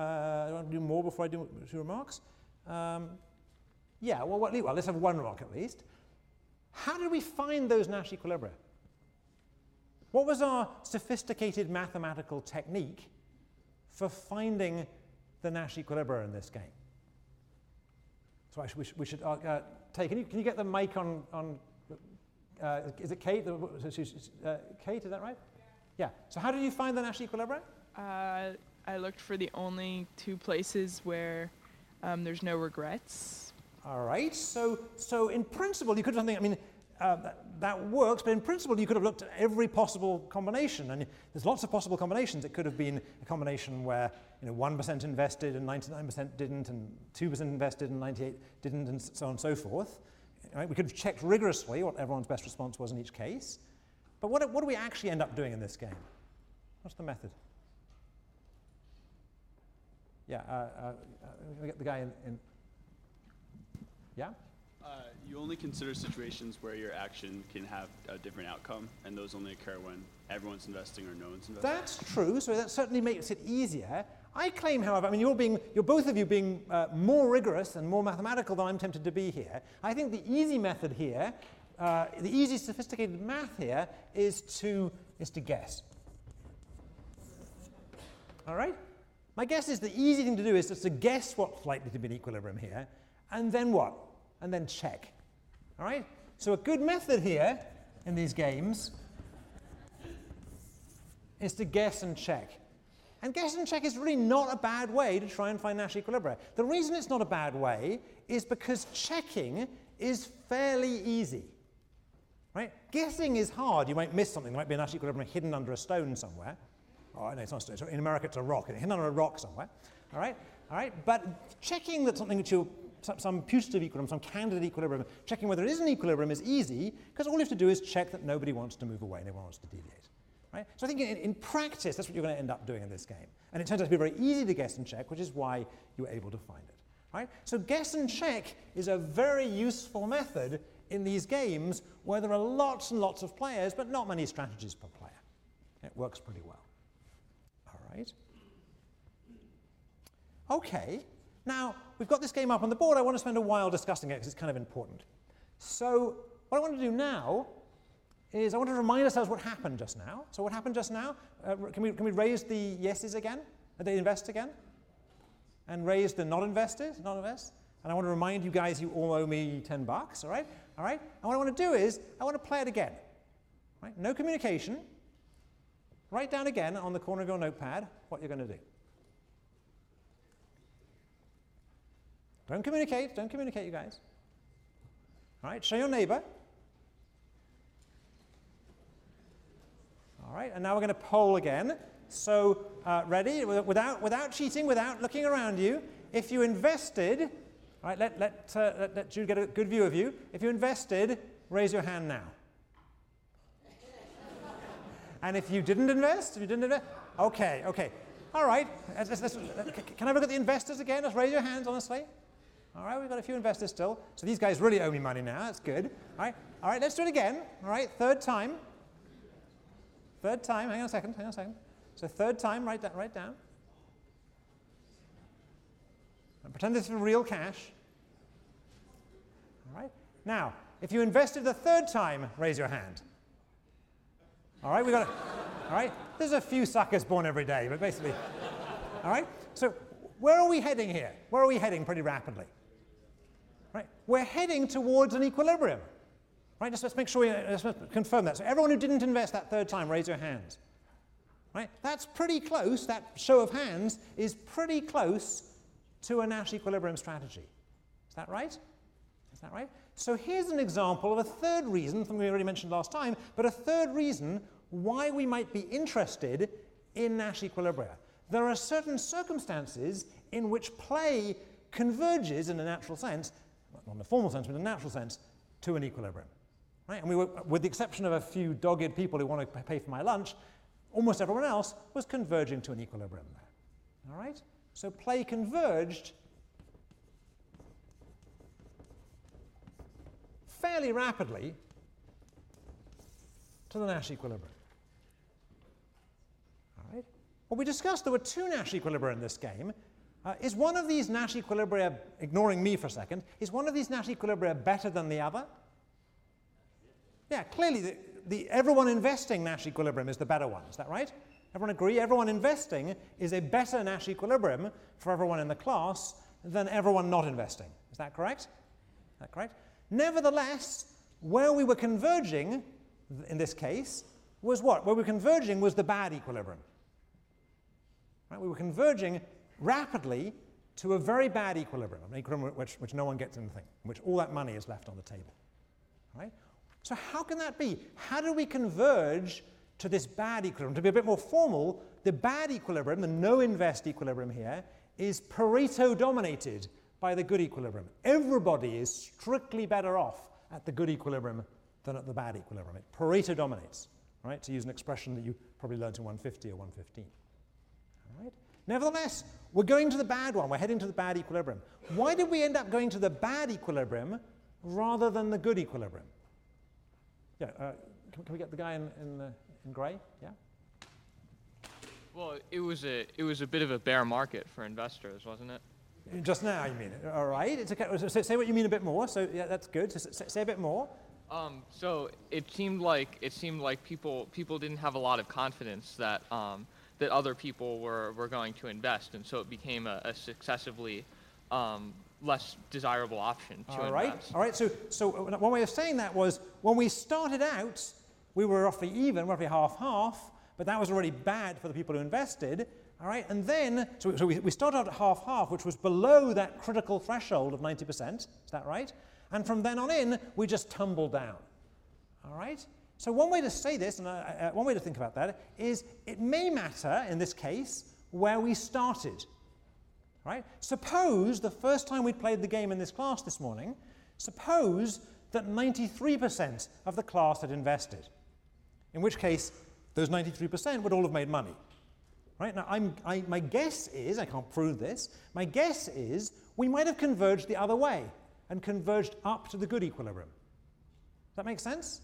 A: I want to do more before I do two remarks. Um, yeah, well, what, well, let's have one rock at least. How did we find those Nash equilibria? What was our sophisticated mathematical technique for finding the Nash equilibria in this game? So should, we should, we should uh, uh, take, can you, can you get the mic on, on uh, is it Kate? Uh, Kate, is that right? Yeah. So how did you find the Nash equilibria?
C: Uh, I looked for the only two places where um, there's no regrets.
A: All right. So, so in principle, you could have something. I mean, uh, that, that, works, but in principle, you could have looked at every possible combination, and there's lots of possible combinations. It could have been a combination where you know 1% invested and 99% didn't, and 2% invested and 98 didn't, and so on and so forth. Right? We could have checked rigorously what everyone's best response was in each case. But what, what do we actually end up doing in this game? What's the method? Yeah, uh, uh, uh, get the guy in. in yeah?
K: Uh, you only consider situations where your action can have a different outcome, and those only occur when everyone's investing or no one's investing.
A: That's true. So that certainly makes it easier. I claim, however, I mean, you're, being, you're both of you being uh, more rigorous and more mathematical than I'm tempted to be here. I think the easy method here, uh, the easy sophisticated math here, is to, is to guess. All right? My guess is the easy thing to do is just to guess what's likely to be in equilibrium here, and then what? And then check. All right? So a good method here in these games is to guess and check. And guess and check is really not a bad way to try and find Nash equilibria. The reason it's not a bad way is because checking is fairly easy. Right? Guessing is hard. You might miss something. There might be a Nash equilibrium hidden under a stone somewhere. Oh, no, it's not a stone. In America, it's a rock. It's hidden under a rock somewhere. All right? All right? But checking that something that you some, some putative equilibrium, some candidate equilibrium, checking whether it is an equilibrium is easy because all you have to do is check that nobody wants to move away everyone wants to deviate. Right? So I think in, in practice, that's what you're going to end up doing in this game. And it turns out to be very easy to guess and check, which is why you were able to find it. Right? So guess and check is a very useful method in these games where there are lots and lots of players, but not many strategies per player. It works pretty well. All right. Okay. Now, we've got this game up on the board. I want to spend a while discussing it because it's kind of important. So what I want to do now is I want to remind ourselves what happened just now. So what happened just now? Uh, can, we, can we raise the yeses again? The invest again? And raise the not investors, not invest? And I want to remind you guys you all owe me 10 bucks, all right? All right? And what I want to do is I want to play it again. Right? No communication. Write down again on the corner of your notepad what you're going to do. Don't communicate. Don't communicate, you guys. All right? Show your neighbor. All right, and now we're going to poll again. So, uh, ready? Without, without cheating, without looking around you, if you invested, all right, let, let, uh, let, let Jude get a good view of you. If you invested, raise your hand now. and if you didn't invest, if you didn't invest, okay, okay. All right, let's, let's, let's, can I look at the investors again? Let's raise your hands, honestly. All right, we've got a few investors still. So these guys really owe me money now. That's good. All right, all right, let's do it again. All right, third time. Third time. Hang on a second. Hang on a second. So third time, write that. Write down. And pretend this is real cash. All right. Now, if you invested the third time, raise your hand. All right, we got. All right. There's a few suckers born every day, but basically. All right. So where are we heading here? Where are we heading pretty rapidly? Right? We're heading towards an equilibrium. Right? Just let's make sure we let's confirm that. So everyone who didn't invest that third time, raise your hands. Right? That's pretty close. That show of hands is pretty close to a Nash equilibrium strategy. Is that right? Is that right? So here's an example of a third reason, something we already mentioned last time, but a third reason why we might be interested in Nash equilibria. There are certain circumstances in which play converges in a natural sense, not in a formal sense, but in a natural sense, to an equilibrium. Right? And we were, with the exception of a few dogged people who want to pay for my lunch, almost everyone else was converging to an equilibrium there. All right? So play converged fairly rapidly to the Nash equilibrium. All right? What we discussed, there were two Nash equilibria in this game. Uh, is one of these Nash equilibria, ignoring me for a second, is one of these Nash equilibria better than the other? Yeah, clearly the, the everyone investing Nash equilibrium is the better one. Is that right? Everyone agree? Everyone investing is a better Nash equilibrium for everyone in the class than everyone not investing. Is that correct? Is that correct? Nevertheless, where we were converging, in this case, was what? Where we were converging was the bad equilibrium. Right? We were converging rapidly to a very bad equilibrium, an equilibrium which, which no one gets anything, in which all that money is left on the table. Right? So how can that be? How do we converge to this bad equilibrium? To be a bit more formal, the bad equilibrium, the no-invest equilibrium here, is Pareto dominated by the good equilibrium. Everybody is strictly better off at the good equilibrium than at the bad equilibrium. It Pareto dominates, right? To use an expression that you probably learned in 150 or 115. All right? Nevertheless, we're going to the bad one. We're heading to the bad equilibrium. Why did we end up going to the bad equilibrium rather than the good equilibrium? Yeah, uh, can, can, we get the guy in, in, the, in gray? Yeah?
L: Well, it was a it was a bit of a bear market for investors, wasn't it?
A: Just now, you mean it? All right. It's okay. So say what you mean a bit more. So yeah, that's good. So say a bit more.
L: Um, so it seemed like it seemed like people people didn't have a lot of confidence that um, that other people were, were going to invest, and so it became a, a successively um, less desirable option to
A: All right.
L: invest.
A: All right. So so one way of saying that was when we started out, we were roughly even, roughly half half, but that was already bad for the people who invested. All right, and then, so, so we, we started out at half half, which was below that critical threshold of 90%. Is that right? And from then on in, we just tumble down. All right? So one way to say this, and uh, one way to think about that, is it may matter, in this case, where we started. Right? Suppose the first time we played the game in this class this morning, suppose that 93% of the class had invested. In which case, those 93% would all have made money. Right? Now, I, my guess is, I can't prove this, my guess is we might have converged the other way and converged up to the good equilibrium. Does that make sense?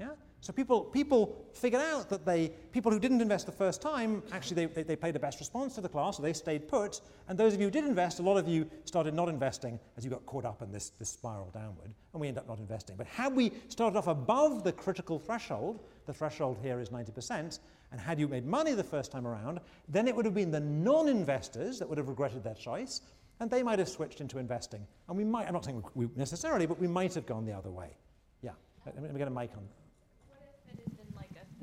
A: Yeah? So people, people figured out that they, people who didn't invest the first time, actually they, they, they played the best response to the class, so they stayed put. And those of you who did invest, a lot of you started not investing as you got caught up in this, this spiral downward, and we end up not investing. But had we started off above the critical threshold, the threshold here is 90%, and had you made money the first time around, then it would have been the non-investors that would have regretted their choice, and they might have switched into investing. And we might, I'm not saying we necessarily, but we might have gone the other way. Yeah, let me get a mic on.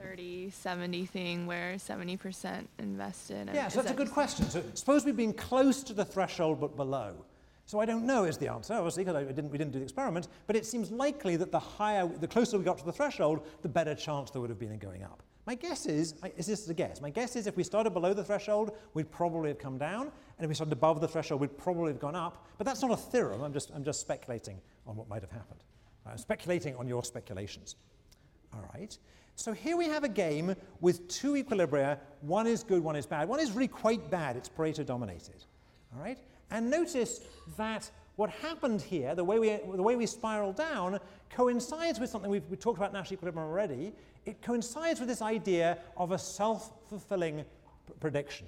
M: 30 70 thing where 70% invested?
A: Yeah, so that's a good question. So suppose we've been close to the threshold but below. So I don't know is the answer, obviously, because didn't, we didn't do the experiment, but it seems likely that the higher, the closer we got to the threshold, the better chance there would have been in going up. My guess is, is this a guess? My guess is if we started below the threshold, we'd probably have come down, and if we started above the threshold, we'd probably have gone up. But that's not a theorem, I'm just, I'm just speculating on what might have happened. I'm speculating on your speculations. All right. So here we have a game with two equilibria. One is good, one is bad. One is really quite bad. It's Pareto dominated. All right? And notice that what happened here, the way we, the way we spiral down, coincides with something we've we talked about Nash equilibrium already. It coincides with this idea of a self-fulfilling prediction.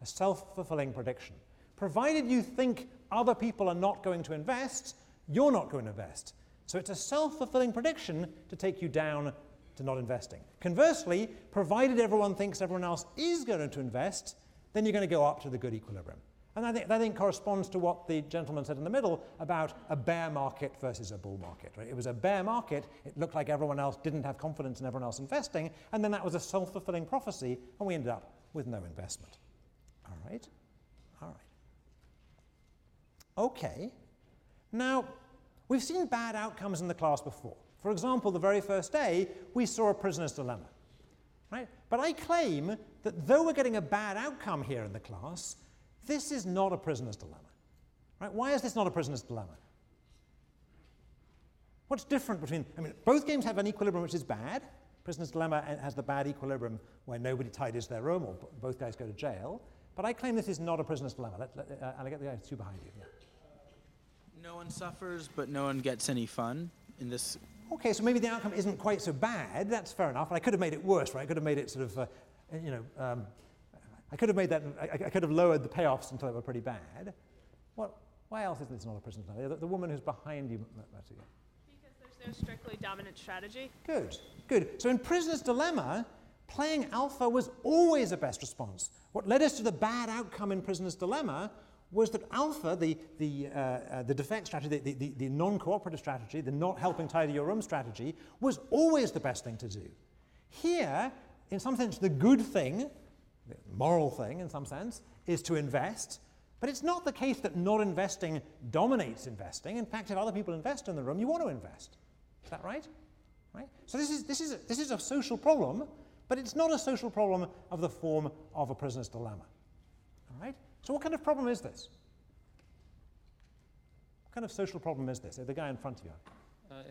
A: A self-fulfilling prediction. Provided you think other people are not going to invest, you're not going to invest. So it's a self-fulfilling prediction to take you down to not investing. Conversely, provided everyone thinks everyone else is going to invest, then you're going to go up to the good equilibrium. And I think that think corresponds to what the gentleman said in the middle about a bear market versus a bull market. Right? It was a bear market. It looked like everyone else didn't have confidence in everyone else investing, and then that was a self-fulfilling prophecy, and we ended up with no investment. All right? All right. Okay. Now, we've seen bad outcomes in the class before. For example, the very first day, we saw a prisoner's dilemma. Right? But I claim that though we're getting a bad outcome here in the class, this is not a prisoner's dilemma. Right? Why is this not a prisoner's dilemma? What's different between, I mean, both games have an equilibrium which is bad. Prisoner's dilemma has the bad equilibrium where nobody tidies their room or both guys go to jail. But I claim this is not a prisoner's dilemma. Let, let, uh, I'll get the guy two behind you. Yeah.
G: No one suffers, but no one gets any fun in this.
A: Okay, so maybe the outcome isn't quite so bad. That's fair enough. I could have made it worse, right? I could have made it sort of, uh, you know, um, I could have made that, I, I, could have lowered the payoffs until they were pretty bad. What, why else isn't this not a prisoner's dilemma? The, the woman who's behind you, Matthew.
N: Because there's no strictly dominant strategy.
A: Good, good. So in prisoner's dilemma, playing alpha was always a best response. What led us to the bad outcome in prisoner's dilemma was that alpha, the, the, uh, uh, the defect strategy, the, the, the non-cooperative strategy, the not helping tidy your room strategy, was always the best thing to do. Here, in some sense, the good thing, the moral thing in some sense, is to invest. But it's not the case that not investing dominates investing. In fact, if other people invest in the room, you want to invest. Is that right? Right? So this is, this is, a, this is a social problem, but it's not a social problem of the form of a prisoner's dilemma. All right? So what kind of problem is this? What kind of social problem is this? The guy in front of you.
O: Uh,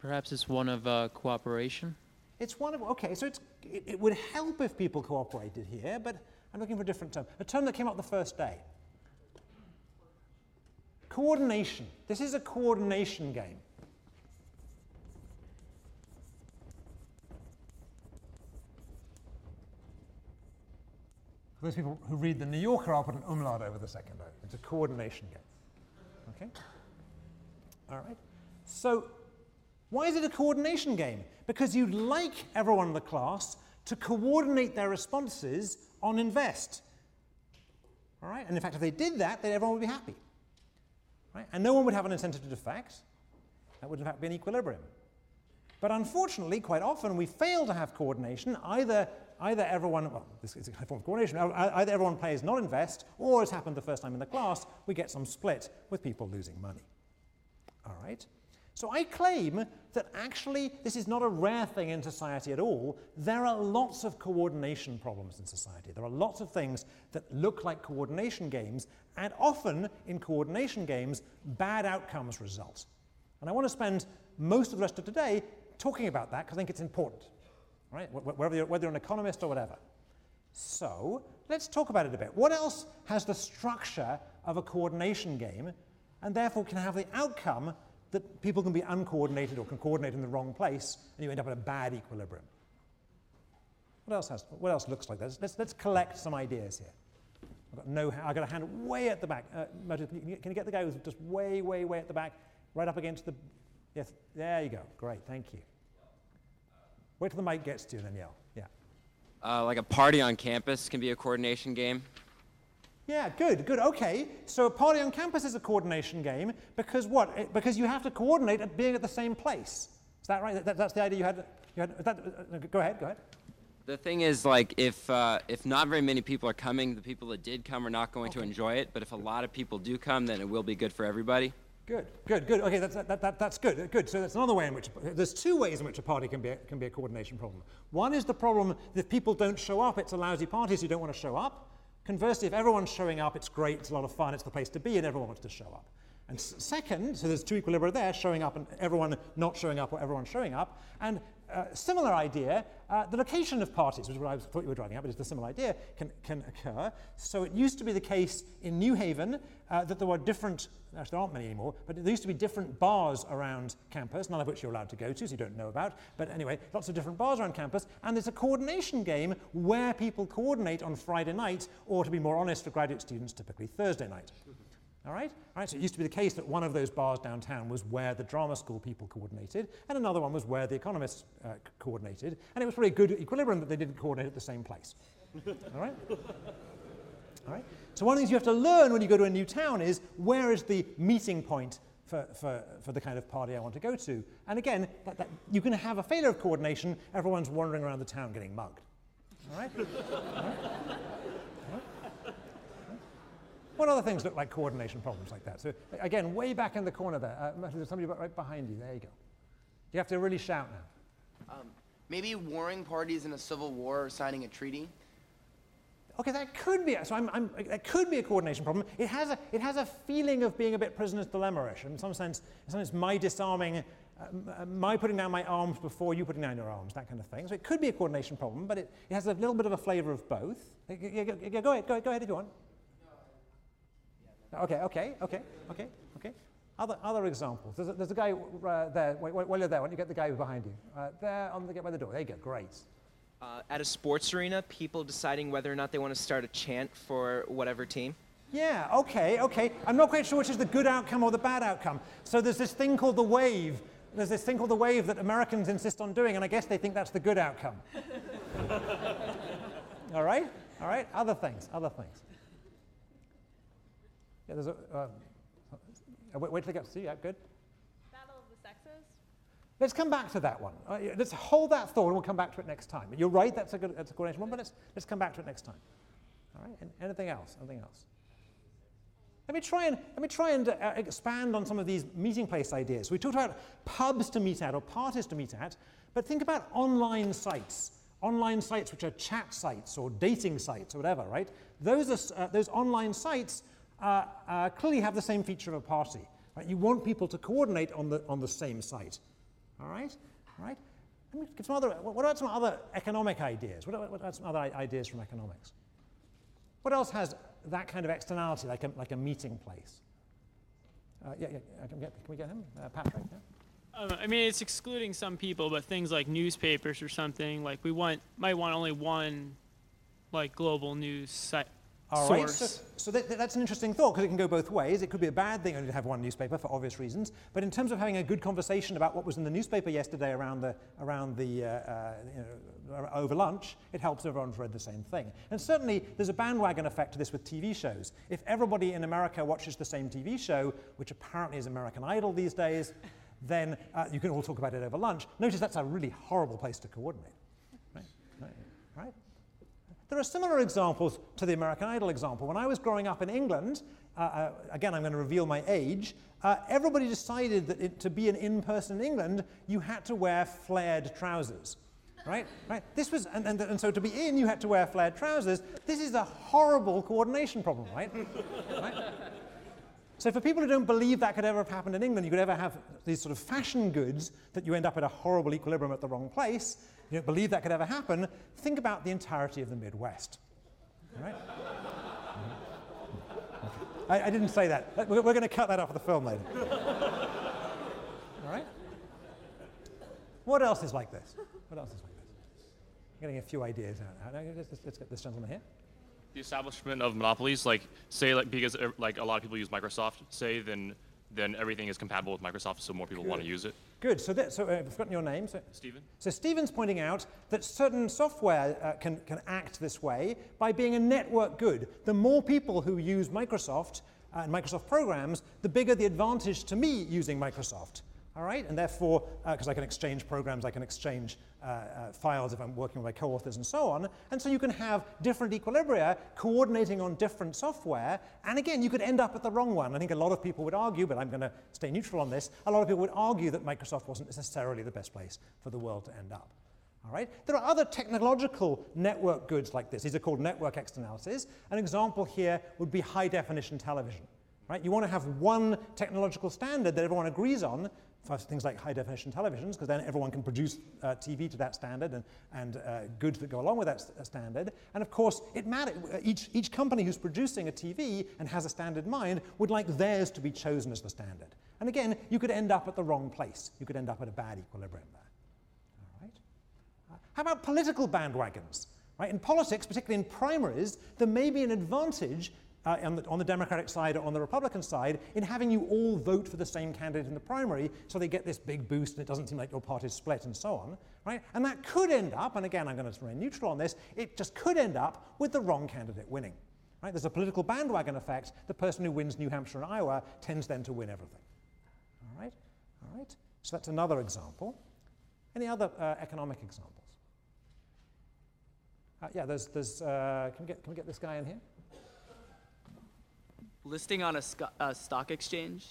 O: perhaps it's one of uh, cooperation.
A: It's one of, okay, so it's, it, it, would help if people cooperated here, but I'm looking for a different term. A term that came up the first day. Coordination. This is a coordination game. For those people who read the New Yorker, I'll put an umlaut over the second O. It's a coordination game. Okay? All right. So, why is it a coordination game? Because you'd like everyone in the class to coordinate their responses on invest. All right? And in fact, if they did that, then everyone would be happy. Right? And no one would have an incentive to defect. That would, in fact, be an equilibrium. But unfortunately, quite often we fail to have coordination either either everyone, well, this is a form of coordination, uh, uh, either everyone plays not invest, or as happened the first time in the class, we get some split with people losing money. All right? So I claim that actually this is not a rare thing in society at all. There are lots of coordination problems in society. There are lots of things that look like coordination games, and often in coordination games, bad outcomes result. And I want to spend most of the rest of today talking about that because I think it's important right? Whether you're, whether you're an economist or whatever. So let's talk about it a bit. What else has the structure of a coordination game and therefore can have the outcome that people can be uncoordinated or can coordinate in the wrong place and you end up in a bad equilibrium? What else, has, what else looks like that? Let's, let's collect some ideas here. I've got, no, I've got a hand way at the back. Uh, can, you, can you get the guy who's just way, way, way at the back, right up against the... Yes, there you go. Great, thank you. Wait till the mic gets to you and then yell. Yeah.
P: Uh, like a party on campus can be a coordination game.
A: Yeah, good, good. Okay, so a party on campus is a coordination game because what? It, because you have to coordinate at being at the same place. Is that right? That, that's the idea you had. You had that, uh, go ahead. Go ahead.
P: The thing is, like, if uh, if not very many people are coming, the people that did come are not going
A: okay.
P: to enjoy it. But if a lot of people do come, then it will be good for everybody.
A: Good, good, good. Okay, that's, that, that, that's good, good. So that's another way in which, there's two ways in which a party can be a, can be a coordination problem. One is the problem that people don't show up, it's a lousy party, so you don't want to show up. Conversely, if everyone's showing up, it's great, it's a lot of fun, it's the place to be, and everyone wants to show up. And second, so there's two equilibria there, showing up and everyone not showing up or everyone showing up. And uh, similar idea, uh, the location of parties, which is what I thought you were driving at, but it's a similar idea, can, can occur. So it used to be the case in New Haven uh, that there were different, actually there aren't many anymore, but there used to be different bars around campus, none of which you're allowed to go to, so you don't know about. But anyway, lots of different bars around campus, and there's a coordination game where people coordinate on Friday night, or to be more honest, for graduate students, typically Thursday night. All right? All right, so it used to be the case that one of those bars downtown was where the drama school people coordinated, and another one was where the economists uh, coordinated, and it was pretty good equilibrium that they didn't coordinate at the same place. All right? All right? So one of the things you have to learn when you go to a new town is where is the meeting point for, for, for the kind of party I want to go to? And again, that, that, you can have a failure of coordination, everyone's wandering around the town getting mugged. All right? All right? What other things look like coordination problems like that? So again, way back in the corner there, uh, there's somebody right behind you. There you go. You have to really shout now.
Q: Um, maybe warring parties in a civil war or signing a treaty.
A: Okay, that could be. So I'm, I'm, that could be a coordination problem. It has a, it has a feeling of being a bit prisoner's dilemma-ish. In some sense, in some sense, my disarming, uh, my putting down my arms before you putting down your arms, that kind of thing. So it could be a coordination problem, but it, it has a little bit of a flavour of both. Y- Go ahead, go, go ahead if you want. Okay, okay, okay, okay, okay. Other, other examples. There's a, there's a guy uh, there. Wait, wait, while you're there, why don't you get the guy behind you? Uh, there on the get by the door. There you go. Great.
R: Uh, at a sports arena, people deciding whether or not they want to start a chant for whatever team.
A: Yeah, okay, okay. I'm not quite sure which is the good outcome or the bad outcome. So there's this thing called the wave. There's this thing called the wave that Americans insist on doing, and I guess they think that's the good outcome. all right, all right. Other things, other things. Yeah, there's a. Uh, wait, wait till I get to see. Yeah, good.
N: Battle of the Sexes.
A: Let's come back to that one. Uh, let's hold that thought and we'll come back to it next time. You're right, that's a good that's a coordination one, but let's, let's come back to it next time. All right, and anything else? Anything else? Let me try and, let me try and uh, expand on some of these meeting place ideas. We talked about pubs to meet at or parties to meet at, but think about online sites. Online sites which are chat sites or dating sites or whatever, right? Those, are, uh, those online sites uh, uh, clearly have the same feature of a party. Right? You want people to coordinate on the, on the same site. All right? All right? Let me give some other, what about some other economic ideas? What about, what about some other ideas from economics? What else has that kind of externality, like a, like a meeting place? Uh, yeah, yeah, I can, get, can we get him? Uh, Patrick? Yeah?
D: Um, I mean, it's excluding some people, but things like newspapers or something, like we want might want only one, like global news site
A: All right,
D: source.
A: so, so that, that's an interesting thought because it can go both ways. It could be a bad thing only to have one newspaper for obvious reasons, but in terms of having a good conversation about what was in the newspaper yesterday around the, around the uh, uh, you know, over lunch, it helps everyone's read the same thing. And certainly there's a bandwagon effect to this with TV shows. If everybody in America watches the same TV show, which apparently is American Idol these days, then uh, you can all talk about it over lunch. Notice that's a really horrible place to coordinate. There are similar examples to the American Idol example. When I was growing up in England, uh, uh, again, I'm going to reveal my age, uh, everybody decided that it, to be an in person in England, you had to wear flared trousers. Right? right? This was, and, and, and so to be in, you had to wear flared trousers. This is a horrible coordination problem, right? right? So for people who don't believe that could ever have happened in England, you could ever have these sort of fashion goods that you end up at a horrible equilibrium at the wrong place, you don't believe that could ever happen, think about the entirety of the Midwest. All right? I, I didn't say that. We're, we're going to cut that off of the film later. All right? What else is like this? What else is like this? I'm getting a few ideas out. Let's, let's- let's get this gentleman here.
B: The establishment of monopolies, like say, like because uh, like a lot of people use Microsoft, say then then everything is compatible with Microsoft, so more people want to use it.
A: Good. So, that, so uh, I've forgotten your name. So,
B: Stephen.
A: So Stephen's pointing out that certain software uh, can, can act this way by being a network good. The more people who use Microsoft uh, and Microsoft programs, the bigger the advantage to me using Microsoft. All right, and therefore, because I can exchange programs, I can exchange uh, uh, files if I'm working with my co-authors and so on. And so you can have different equilibria coordinating on different software. And again, you could end up at the wrong one. I think a lot of people would argue, but I'm going to stay neutral on this. A lot of people would argue that Microsoft wasn't necessarily the best place for the world to end up. All right? There are other technological network goods like this. These are called network externalities. An example here would be high definition television. Right? You want to have one technological standard that everyone agrees on for things like high definition televisions, because then everyone can produce uh, TV to that standard and, and uh, goods that go along with that st- uh, standard. And of course, it matter, uh, each, each company who's producing a TV and has a standard in mind would like theirs to be chosen as the standard. And again, you could end up at the wrong place. You could end up at a bad equilibrium there. All right? Uh, how about political bandwagons? Right? In politics, particularly in primaries, there may be an advantage uh, on, the, on, the, Democratic side or on the Republican side in having you all vote for the same candidate in the primary so they get this big boost and it doesn't seem like your party's split and so on. Right? And that could end up, and again, I'm going to remain neutral on this, it just could end up with the wrong candidate winning. Right? There's a political bandwagon effect. The person who wins New Hampshire and Iowa tends then to win everything. All right? All right? So that's another example. Any other uh, economic examples? Uh, yeah, there's, there's uh, can, we get, can we get this guy in here?
S: Listing on a, a stock exchange?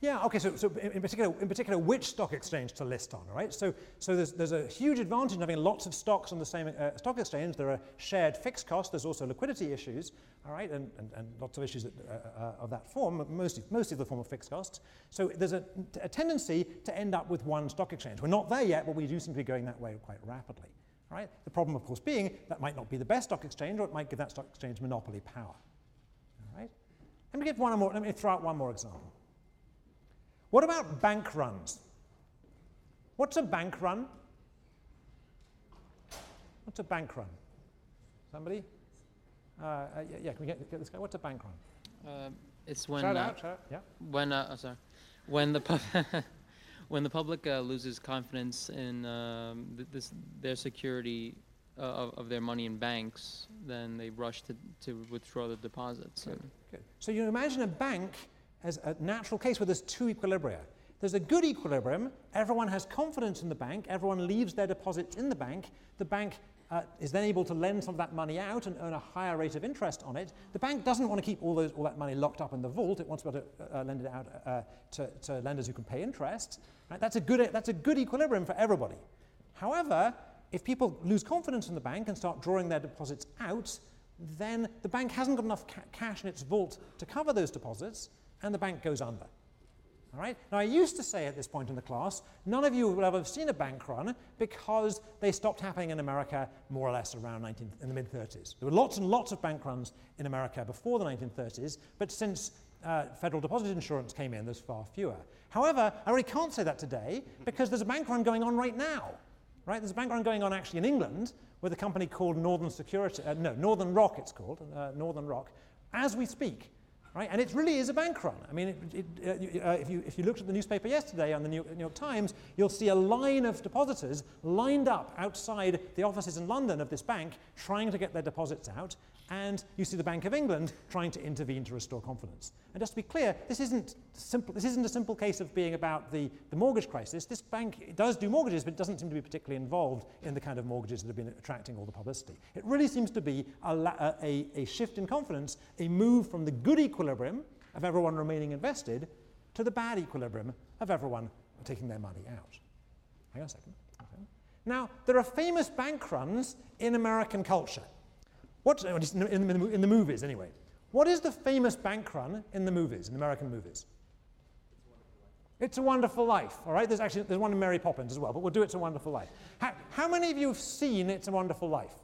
A: Yeah, okay, so, so in, particular, in particular, which stock exchange to list on, right? So, so there's, there's a huge advantage in having lots of stocks on the same uh, stock exchange. There are shared fixed costs. There's also liquidity issues, all right, and, and, and lots of issues that, uh, uh, of that form, mostly, mostly the form of fixed costs. So there's a, a tendency to end up with one stock exchange. We're not there yet, but we do seem to be going that way quite rapidly. Right? The problem, of course, being that might not be the best stock exchange, or it might give that stock exchange monopoly power. Let me give one more, let me throw out one more example. What about bank runs? What's a bank run? What's a bank run? Somebody? Uh, uh, yeah, yeah, can we get, get, this guy? What's a bank run?
O: Uh, it's when.
A: Shout
O: uh,
A: out, shout out, yeah.
O: When, uh, oh, sorry. When the, pu- when the public uh, loses confidence in um, th- this, their security uh, of, of their money in banks, then they rush to, to withdraw the deposits.
A: Good, good. So you imagine a bank as a natural case where there's two equilibria. There's a good equilibrium, everyone has confidence in the bank, everyone leaves their deposits in the bank, the bank uh, is then able to lend some of that money out and earn a higher rate of interest on it. The bank doesn't want to keep all, those, all that money locked up in the vault, it wants to be able to uh, lend it out uh, to, to, lenders who can pay interest. Right? That's, a good, that's a good equilibrium for everybody. However, if people lose confidence in the bank and start drawing their deposits out, then the bank hasn't got enough ca cash in its vault to cover those deposits, and the bank goes under. All right? Now, I used to say at this point in the class, none of you will ever have seen a bank run because they stopped happening in America more or less around 19, in the mid 30s. There were lots and lots of bank runs in America before the 1930s, but since uh, federal deposit insurance came in, there's far fewer. However, I really can't say that today because there's a bank run going on right now. Right? There's a bank run going on actually in England with a company called Northern Security, uh, no, Northern Rock it's called, uh, Northern Rock, as we speak. Right? And it really is a bank run. I mean, it, it, uh, if, you, if you looked at the newspaper yesterday on the New York, New York, Times, you'll see a line of depositors lined up outside the offices in London of this bank trying to get their deposits out and you see the Bank of England trying to intervene to restore confidence. And just to be clear, this isn't, simple, this isn't a simple case of being about the, the mortgage crisis. This bank does do mortgages, but it doesn't seem to be particularly involved in the kind of mortgages that have been attracting all the publicity. It really seems to be a, a, a shift in confidence, a move from the good equilibrium of everyone remaining invested to the bad equilibrium of everyone taking their money out. Hang on a second. Okay. Now, there are famous bank runs in American culture. What, in the, in the movies, anyway. What is the famous bank run in the movies, in American movies? It's a Wonderful Life, all right? There's actually there's one in Mary Poppins as well, but we'll do It's a Wonderful Life. How, how many of you have seen It's a Wonderful Life?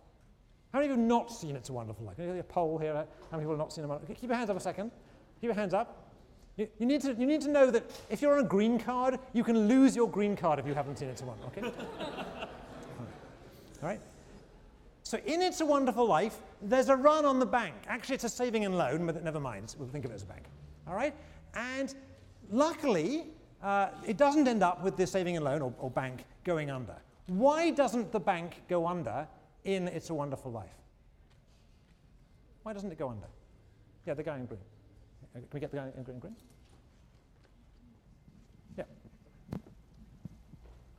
A: How many of you have not seen It's a Wonderful Life? Can you get a poll here? How many people have not seen it? Keep your hands up a second. Keep your hands up. You, you, need to, you need to know that if you're on a green card, you can lose your green card if you haven't seen It's a Wonderful, okay? all right? So in It's a Wonderful Life, there's a run on the bank. Actually, it's a saving and loan, but never mind. We'll think of it as a bank. All right? And luckily, uh, it doesn't end up with the saving and loan or, or bank going under. Why doesn't the bank go under in It's a Wonderful Life? Why doesn't it go under? Yeah, the guy in green. Uh, can we get the guy in green? green? Yeah.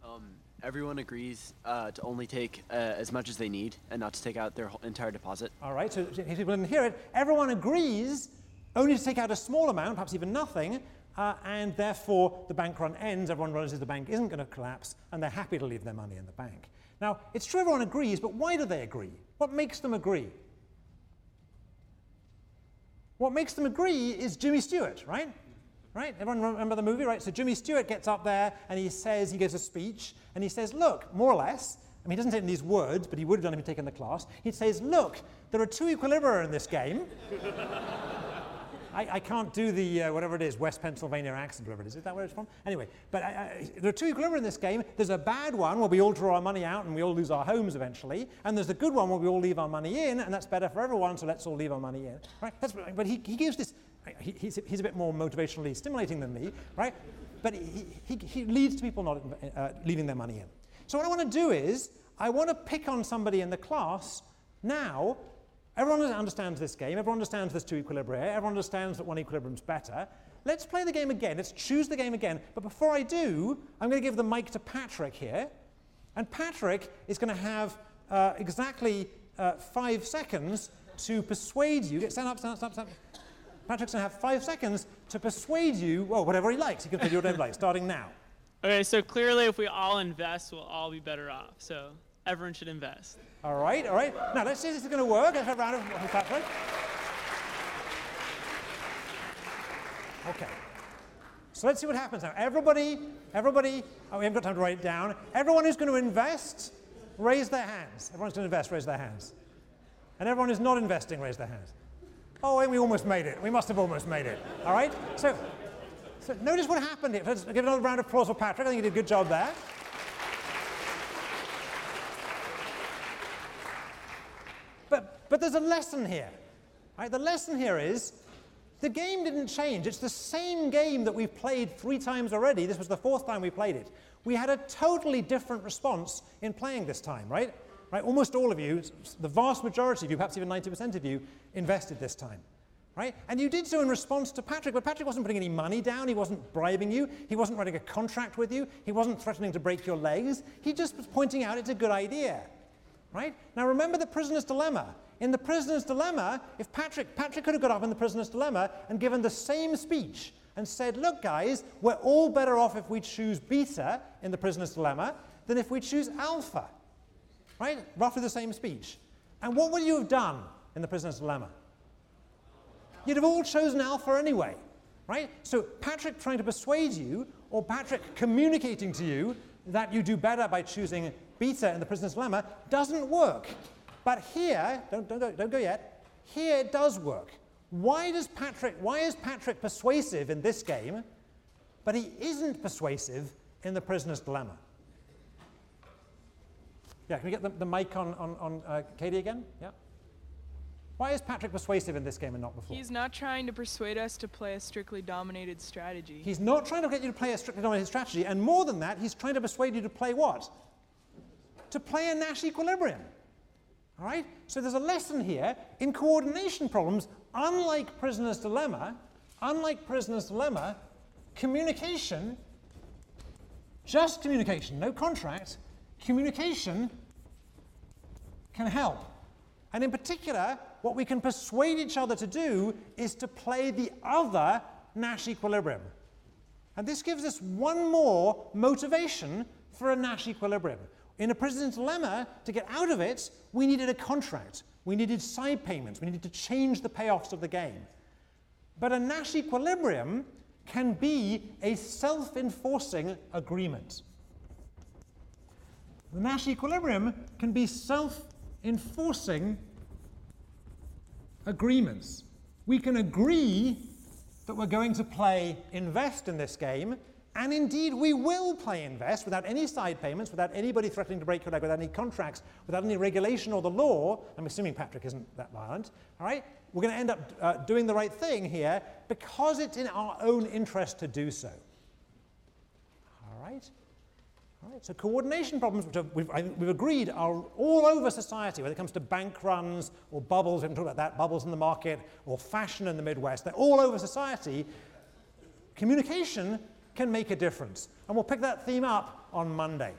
H: Um, everyone agrees uh, to only take uh, as much as they need and not to take out their entire deposit.
A: All right, so if people didn't hear it. Everyone agrees only to take out a small amount, perhaps even nothing, uh, and therefore the bank run ends. Everyone realizes the bank isn't going to collapse, and they're happy to leave their money in the bank. Now, it's true everyone agrees, but why do they agree? What makes them agree? What makes them agree is Jimmy Stewart, right? right? Everyone remember the movie, right? So Jimmy Stewart gets up there and he says, he gives a speech, and he says, look, more or less, I mean, he doesn't say it in these words, but he would have done if he'd taken the class. He says, look, there are two equilibria in this game. I, I, can't do the, uh, whatever it is, West Pennsylvania accent, whatever it is. Is that where it's from? Anyway, but there are two equilibria in this game. There's a bad one where we all draw our money out and we all lose our homes eventually. And there's a good one where we all leave our money in, and that's better for everyone, so let's all leave our money in. Right? That's, but he, he gives this, he, he's, he's a bit more motivationally stimulating than me, right? But he, he, he leads to people not uh, leaving their money in. So what I want to do is, I want to pick on somebody in the class now Everyone understands this game. Everyone understands there's two equilibria. Everyone understands that one equilibrium's better. Let's play the game again. Let's choose the game again. But before I do, I'm going to give the mic to Patrick here. And Patrick is going to have uh, exactly uh, five seconds to persuade you. Stand up, stand up, stand up, stand up. Patrick's going to have five seconds to persuade you, well, whatever he likes. He can do whatever he likes, starting now.
D: Okay, so clearly if we all invest, we'll all be better off. So everyone should invest.
A: All right, all right. Now let's see if this is going to work. Let's have a round of applause. For Patrick. Okay. So let's see what happens now. Everybody, everybody, oh, we haven't got time to write it down. Everyone who's going to invest, raise their hands. Everyone's going to invest, raise their hands. And everyone who's not investing, raise their hands. Oh, we almost made it. We must have almost made it. All right? So, so notice what happened here. Let's give another round of applause for Patrick. I think he did a good job there. But there's a lesson here. Right? The lesson here is the game didn't change. It's the same game that we've played three times already. This was the fourth time we played it. We had a totally different response in playing this time, right? Right? Almost all of you, the vast majority of you, perhaps even 90% of you, invested this time. Right? And you did so in response to Patrick, but Patrick wasn't putting any money down, he wasn't bribing you, he wasn't writing a contract with you, he wasn't threatening to break your legs, he just was pointing out it's a good idea. Right? Now remember the prisoner's dilemma. In the prisoner's dilemma, if Patrick, Patrick could have got up in the prisoner's dilemma and given the same speech and said, look, guys, we're all better off if we choose beta in the prisoner's dilemma than if we choose alpha. Right? Roughly the same speech. And what would you have done in the prisoner's dilemma? You'd have all chosen alpha anyway. Right? So Patrick trying to persuade you, or Patrick communicating to you that you do better by choosing beta in the prisoner's dilemma, doesn't work. But here, don't, don't, go, don't go yet, here it does work. Why does Patrick, why is Patrick persuasive in this game, but he isn't persuasive in the prisoner's dilemma? Yeah, can we get the, the mic on, on, on uh, Katie again? Yeah. Why is Patrick persuasive in this game and not before?
C: He's not trying to persuade us to play a strictly dominated strategy.
A: He's not trying to get you to play a strictly dominated strategy, and more than that, he's trying to persuade you to play what? To play a Nash equilibrium. All right? So there's a lesson here in coordination problems, unlike prisoner's dilemma, unlike prisoner's dilemma, communication, just communication, no contract, communication can help. And in particular, what we can persuade each other to do is to play the other Nash equilibrium. And this gives us one more motivation for a Nash equilibrium. In a prisoner's dilemma, to get out of it, we needed a contract. We needed side payments. We needed to change the payoffs of the game. But a Nash equilibrium can be a self-enforcing agreement. The Nash equilibrium can be self-enforcing agreements. We can agree that we're going to play invest in this game, and indeed, we will play invest without any side payments, without anybody threatening to break your leg, without any contracts, without any regulation or the law. I'm assuming Patrick isn't that violent. All right? We're going to end up uh, doing the right thing here because it's in our own interest to do so. All right? All right, so coordination problems, which we've, we've, agreed are all over society, whether it comes to bank runs or bubbles, we haven't talked about that, bubbles in the market, or fashion in the Midwest, they're all over society. Communication can make a difference. And we'll pick that theme up on Monday.